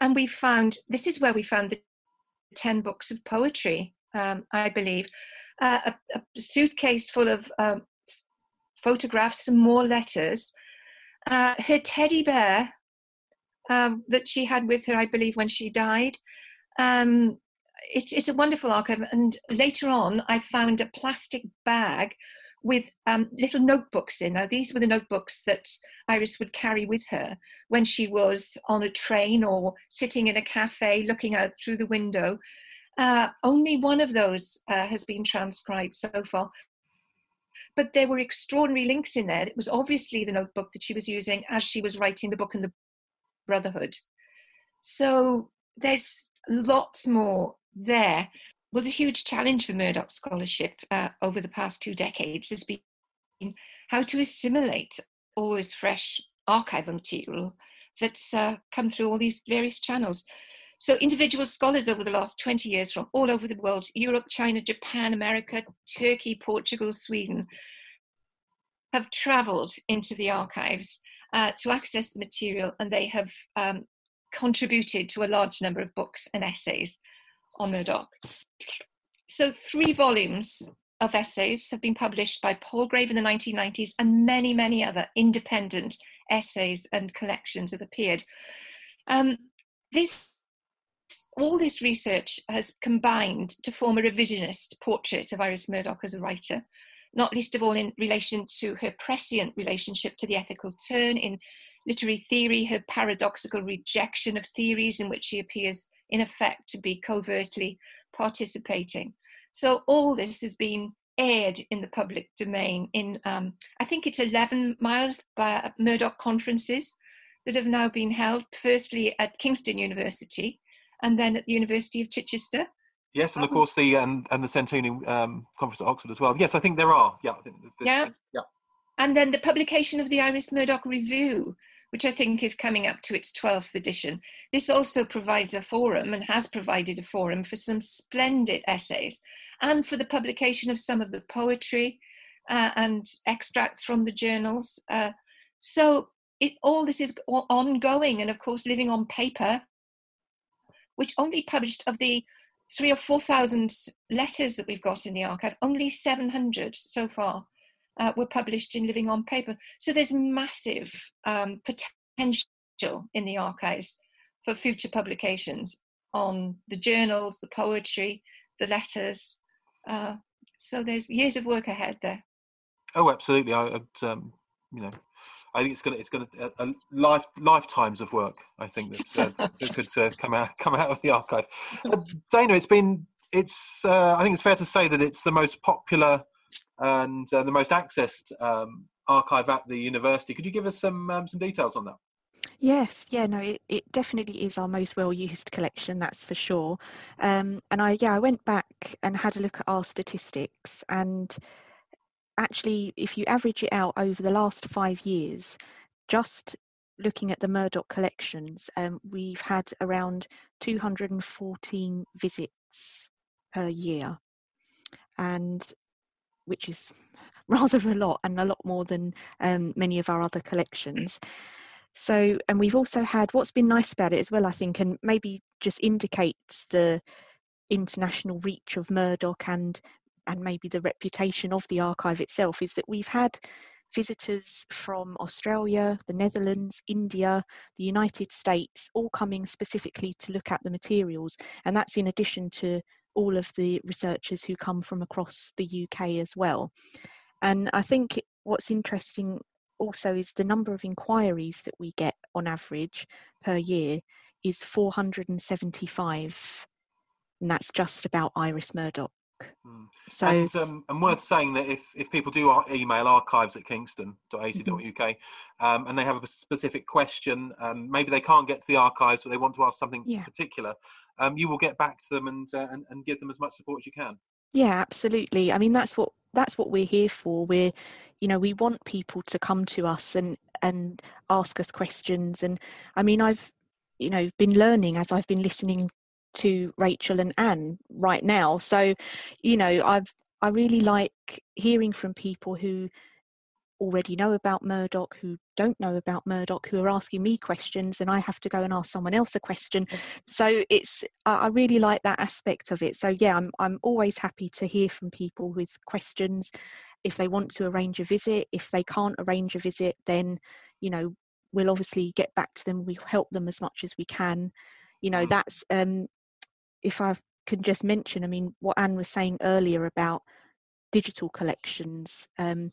and we found this is where we found the ten books of poetry, um, I believe, uh, a, a, suitcase full of um, photographs, some more letters. Uh, her teddy bear um, that she had with her, I believe, when she died. Um, it's it's a wonderful archive. And later on, I found a plastic bag with um, little notebooks in. Now, these were the notebooks that Iris would carry with her when she was on a train or sitting in a cafe looking out through the window. Uh, only one of those uh, has been transcribed so far. But there were extraordinary links in there. It was obviously the notebook that she was using as she was writing the book and the Brotherhood. So there's lots more there. Well, the huge challenge for Murdoch scholarship uh, over the past two decades has been how to assimilate all this fresh archival material that's uh, come through all these various channels. So, individual scholars over the last 20 years from all over the world Europe, China, Japan, America, Turkey, Portugal, Sweden have traveled into the archives uh, to access the material and they have um, contributed to a large number of books and essays on Murdoch. So, three volumes of essays have been published by Palgrave in the 1990s, and many, many other independent essays and collections have appeared. Um, this, all this research has combined to form a revisionist portrait of Iris Murdoch as a writer, not least of all in relation to her prescient relationship to the ethical turn in literary theory, her paradoxical rejection of theories in which she appears in effect to be covertly participating. So all this has been aired in the public domain in, um, I think it's 11 miles by Murdoch conferences that have now been held, firstly at Kingston University and then at the University of Chichester. Yes, and of course the and, and the Centennial um, Conference at Oxford as well. Yes, I think there are. Yeah. yeah. Yeah. And then the publication of the Iris Murdoch Review, which I think is coming up to its 12th edition. This also provides a forum and has provided a forum for some splendid essays and for the publication of some of the poetry uh, and extracts from the journals. Uh, so it, all this is ongoing and, of course, living on paper, which only published of the three or 4,000 letters that we've got in the archive, only 700 so far uh, were published in Living on Paper. So there's massive um, potential in the archives for future publications on the journals, the poetry, the letters. Uh, so there's years of work ahead there. Oh, absolutely. I, um, you know, I think it's going to it's going to a, life lifetimes of work. I think that's uh, that could uh, come out come out of the archive. Uh, Dayna, it's been it's uh, I think it's fair to say that it's the most popular and uh, the most accessed um, archive at the university. Could you give us some um, some details on that? Yes, yeah, no, it, it definitely is our most well used collection, that's for sure. Um, and I, yeah, I went back and had a look at our statistics, and actually, if you average it out over the last five years, just looking at the Murdoch collections, um, we've had around 214 visits per year. And which is rather a lot and a lot more than um, many of our other collections. So, and we've also had what's been nice about it as well, I think, and maybe just indicates the international reach of Murdoch and and maybe the reputation of the archive itself is that we've had visitors from Australia, the Netherlands, India, the United States, all coming specifically to look at the materials. And that's in addition to all of the researchers who come from across the UK as well. And I think what's interesting also is the number of inquiries that we get on average per year is 475 and that's just about iris murdoch mm. so and, um, and, worth saying that if, if people do email archives at kingston.ac.uk mm-hmm. um, and they have a specific question um, maybe they can't get to the archives but they want to ask something yeah. particular um, you will get back to them and, uh, and and give them as much support as you can. Yeah, absolutely. I mean, that's what that's what we're here for. We're, you know, we want people to come to us and and ask us questions. And I mean, I've, you know, been learning as I've been listening to Rachel and Anne right now. So, you know, I've I really like hearing from people who already know about Murdoch, who don't know about Murdoch, who are asking me questions, and I have to go and ask someone else a question. So it's I really like that aspect of it. So yeah, I'm I'm always happy to hear from people with questions. If they want to arrange a visit, if they can't arrange a visit, then you know we'll obviously get back to them. We help them as much as we can. You know mm. that's um, if I've can just mention, I mean, what Anne was saying earlier about digital collections, um,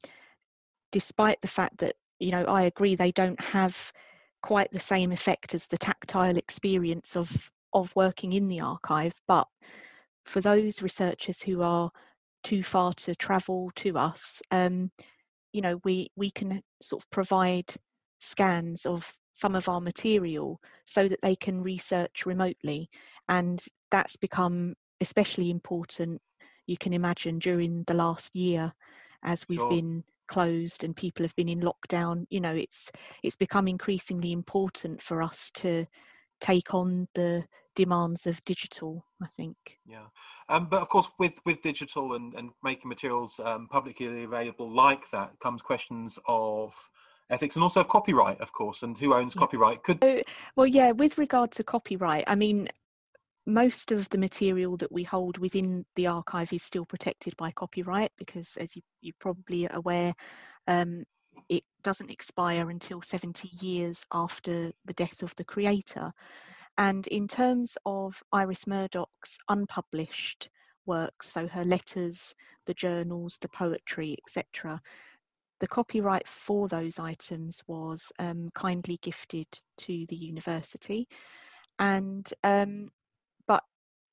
despite the fact that, you know, I agree they don't have quite the same effect as the tactile experience of of working in the archive but for those researchers who are too far to travel to us um, you know we we can sort of provide scans of some of our material so that they can research remotely. And that's become especially important you can imagine during the last year as we've Sure. been closed and people have been in lockdown you know it's it's become increasingly important for us to take on the demands of digital i think Yeah, um, but of course, with with digital and, and making materials um, publicly available like that comes questions of ethics and also of copyright, of course, and who owns copyright. Could well yeah with regard to copyright i mean most of the material that we hold within the archive is still protected by copyright because as you, you're probably aware um, it doesn't expire until 70 years after the death of the creator. And in terms of iris murdoch's unpublished works so her letters the journals the poetry etc the copyright for those items was um, kindly gifted to the university. And um,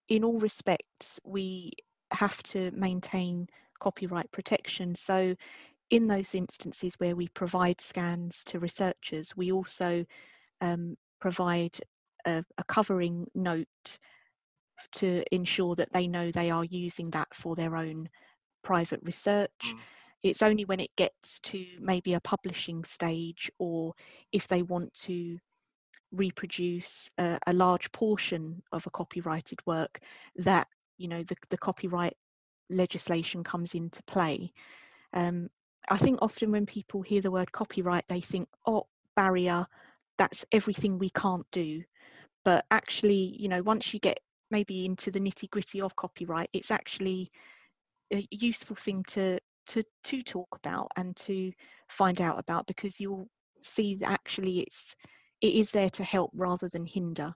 in all respects we have to maintain copyright protection so in those instances where we provide scans to researchers we also um, provide a, a covering note to ensure that they know they are using that for their own private research Mm. it's only when it gets to maybe a publishing stage or if they want to reproduce a, a large portion of a copyrighted work that you know the, the copyright legislation comes into play. Um, i think often when people hear the word copyright they think oh barrier that's everything we can't do. But actually you know once you get maybe into the nitty gritty of copyright it's actually a useful thing to to to talk about and to find out about because you'll see that actually it's it is there to help rather than hinder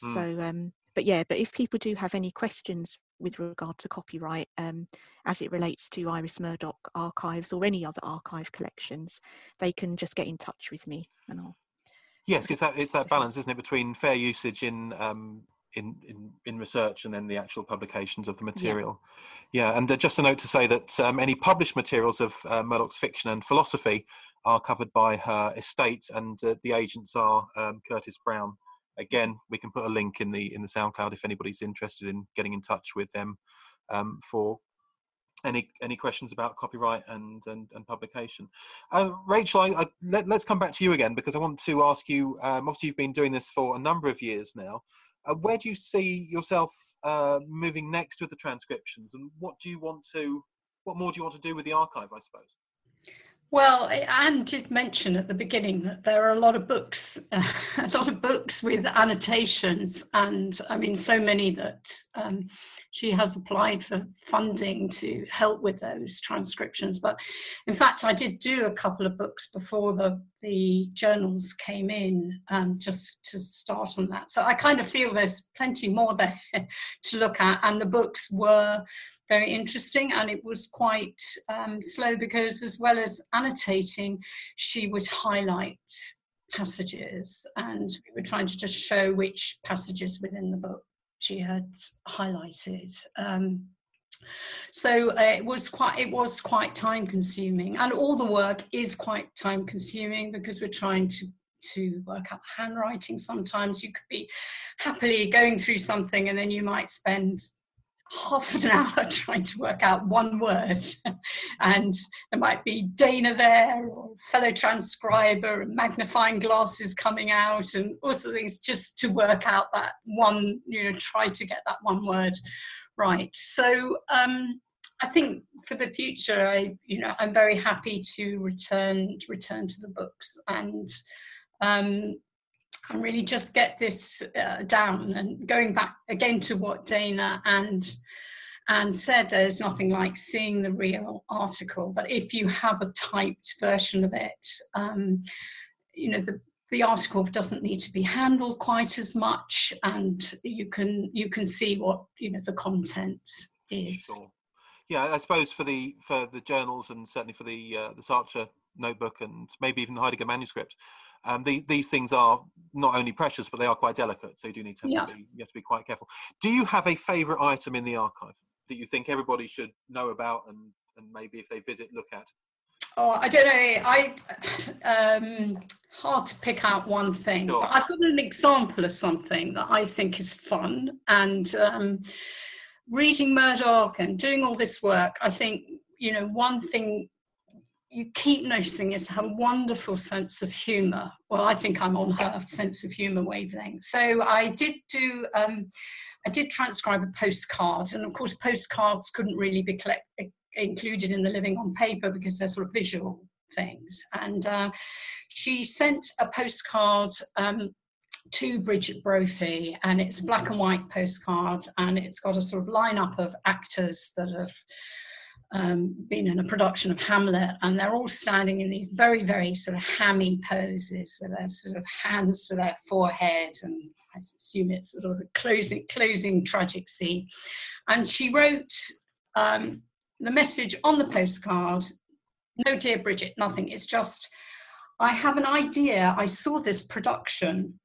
Mm. so um but yeah but if people do have any questions with regard to copyright um as it relates to iris murdoch archives or any other archive collections they can just get in touch with me and i'll yes, because that it's that balance, isn't it, between fair usage in um, in, in in research and then the actual publications of the material. Yeah, and uh, just a note to say that um, any published materials of uh, Murdoch's fiction and philosophy are covered by her estate, and uh, the agents are um, Curtis Brown. Again, we can put a link in the in the SoundCloud if anybody's interested in getting in touch with them um, for any any questions about copyright and and, and publication. Uh, Rachel, I, I, let, us come back to you again because I want to ask you. Um, obviously, you've been doing this for a number of years now. Uh, where do you see yourself uh, moving next with the transcriptions, and what do you want to? What more do you want to do with the archive? I suppose. Well, Anne did mention at the beginning that there are a lot of books, a lot of books with annotations, and I mean, so many that um, she has applied for funding to help with those transcriptions. But in fact, I did do a couple of books before the the journals came in, um, just to start on that. So I kind of feel there's plenty more there to look at, and the books were very interesting and it was quite um, slow because as well as annotating she would highlight passages and we were trying to just show which passages within the book she had highlighted um, so uh, it was quite it was quite time consuming and all the work is quite time consuming because we're trying to to work out handwriting sometimes. You could be happily going through something and then you might spend half an hour trying to work out one word. And there might be dayna there or fellow transcriber and magnifying glasses coming out and all sorts of things just to work out that one you know try to get that one word right. So um I think for the future, I, you know, I'm very happy to return to return to the books. And um, and really just get this uh, down. And going back again to what Dayna and and said, there's nothing like seeing the real article. But if you have a typed version of it, um, you know, the the article doesn't need to be handled quite as much, and you can you can see what you know the content is. Sure. Yeah, I suppose for the for the journals and certainly for the uh, the Sartre notebook and maybe even the Heidegger manuscript, um, the, these things are not only precious but they are quite delicate. So you do need to, Yeah. be, you have to be quite careful. Do you have a favourite item in the archive that you think everybody should know about and and maybe if they visit look at? Oh, I don't know. I um, hard to pick out one thing, Sure. but I've got an example of something that I think is fun. And um, reading Murdoch and doing all this work, I think you know one thing you keep noticing is her wonderful sense of humour. Well, I think I'm on her sense of humour wavelength. So I did do. Um, I did transcribe a postcard, and of course, postcards couldn't really be collect- included in the living on paper because they're sort of visual things. And uh, she sent a postcard um, to Brigid Brophy, and it's a black and white postcard, and it's got a sort of lineup of actors that have um, been in a production of Hamlet, and they're all standing in these very, very sort of hammy poses with their sort of hands to their forehead, and I assume it's sort of a closing, closing tragic scene. And she wrote um, the message on the postcard no dear Brigid nothing. It's just i have an idea. I saw this production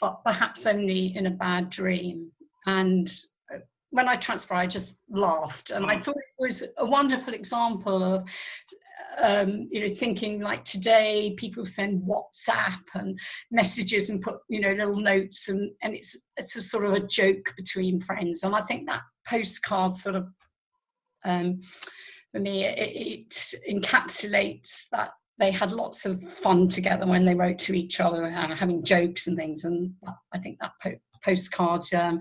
but perhaps only in a bad dream. And when i transcribed i just laughed. And i thought it was a wonderful example of um, you know thinking like today people send whatsapp and messages and put you know little notes and and it's it's a sort of a joke between friends. And i think that postcard sort of um, for me, it, it encapsulates that they had lots of fun together when they wrote to each other, uh, having jokes and things. And I think that po- postcard, um,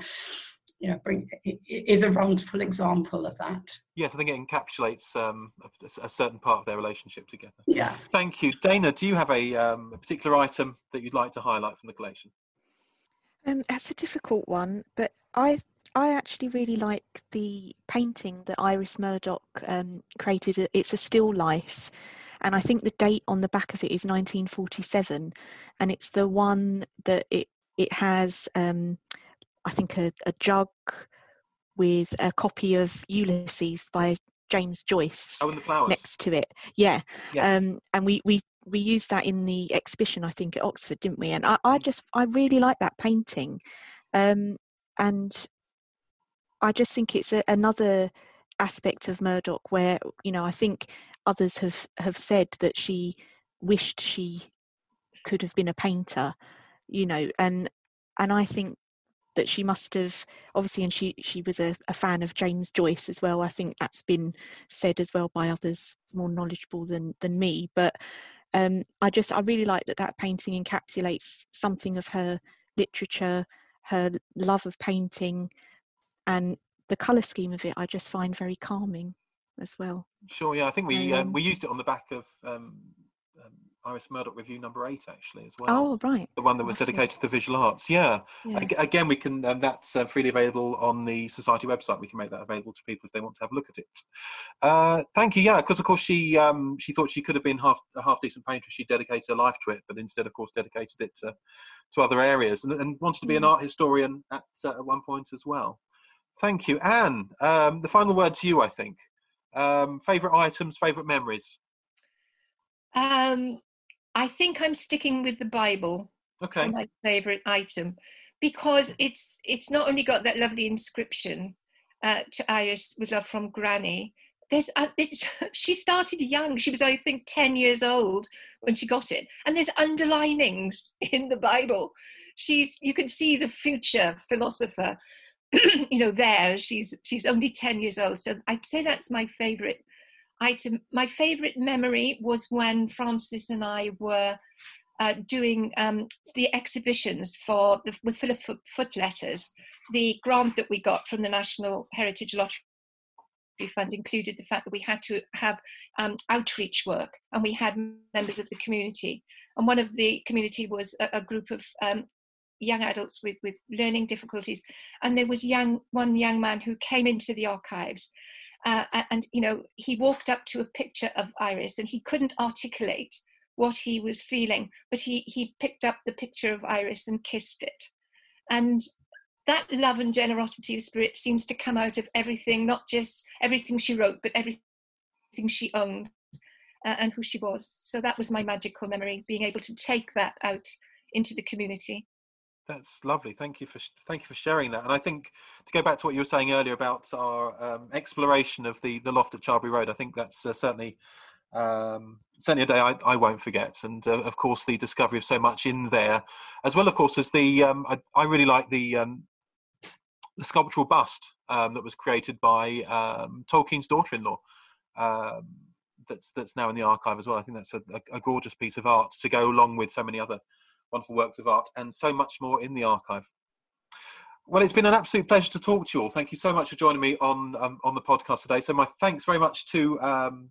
you know, bring it, it is a wonderful example of that. Yes, I think it encapsulates um, a, a certain part of their relationship together. Yeah. Thank you, Dayna. Do you have a, um, a particular item that you'd like to highlight from the collection? Um, that's a difficult one, but I I actually really like the painting that Iris Murdoch um, created. It's a still life, and I think the date on the back of it is 1947, and it's the one that it it has. Um, I think a, a jug with a copy of Ulysses by James Joyce Oh, and the flowers. next to it. Yeah, Yes. um, and we we we used that in the exhibition I think at Oxford, didn't we? And I, I Mm. just I really like that painting, um, and I just think it's a, another aspect of Murdoch where you know I think others have have said that she wished she could have been a painter, you know, and and I think that she must have obviously and she she was a, a fan of James Joyce as well. I think that's been said as well by others more knowledgeable than than me, but um, I just I really like that that painting encapsulates something of her literature, her love of painting, and the color scheme of it. I just find very calming as well. Sure, yeah. I think we um, Um, we used it on the back of um, um, Iris Murdoch Review number eight, actually, as well. Oh right, The one that was lovely. dedicated to the visual arts. Yeah. yeah. Ag- Again, we can. Um, that's uh, freely available on the society website. We can make that available to people if they want to have a look at it. Uh, thank you. Yeah, because of course she um, she thought she could have been half a half decent painter if she dedicated her life to it, but instead, of course, dedicated it to to other areas and, and wanted to be an Mm. art historian at uh, at one point as well. Thank you, Anne. Um, the final word to you, I think. Um, favorite items, favorite memories. Um, I think I'm sticking with the Bible Okay. my favourite item because it's it's not only got that lovely inscription uh, to Iris with love from Granny. There's uh, it's, she started young. She was I think ten years old when she got it, and there's underlinings in the Bible. She's you can see the future philosopher, you know there. She's she's only ten years old, so I'd say that's my favourite item. My favourite memory was when Frances and I were uh, doing um, the exhibitions for the with Philippa Foot, Letters. The grant that we got from the National Heritage Lottery Fund included the fact that we had to have um, outreach work, and we had members of the community. And one of the community was a, a group of um, young adults with, with learning difficulties, and there was young one young man who came into the archives. Uh, and you know he walked up to a picture of iris and he couldn't articulate what he was feeling. But he he picked up the picture of Iris and kissed it, and that love and generosity of spirit seems to come out of everything, not just everything she wrote, but everything she owned uh, and who she was. So that was my magical memory, being able to take that out into the community. That's lovely. Thank you for thank you for sharing that. And I think to go back to what you were saying earlier about our um, exploration of the the loft at Charlbury Road, I think that's uh, certainly um, certainly a day I, I won't forget. And uh, of course, the discovery of so much in there, as well, of course, as the um, I, I, really like the um, the sculptural bust um, that was created by um, Tolkien's daughter-in-law. That's that's now in the archive as well. I think that's a, a gorgeous piece of art to go along with so many other wonderful works of art, and so much more in the archive. Well, it's been an absolute pleasure to talk to you all. Thank you so much for joining me on um, on the podcast today. So my thanks very much to um,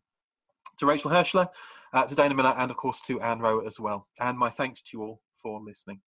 to Rachel Hirschler, uh, to Dayna Miller, and of course to Anne Rowe as well. And my thanks to you all for listening.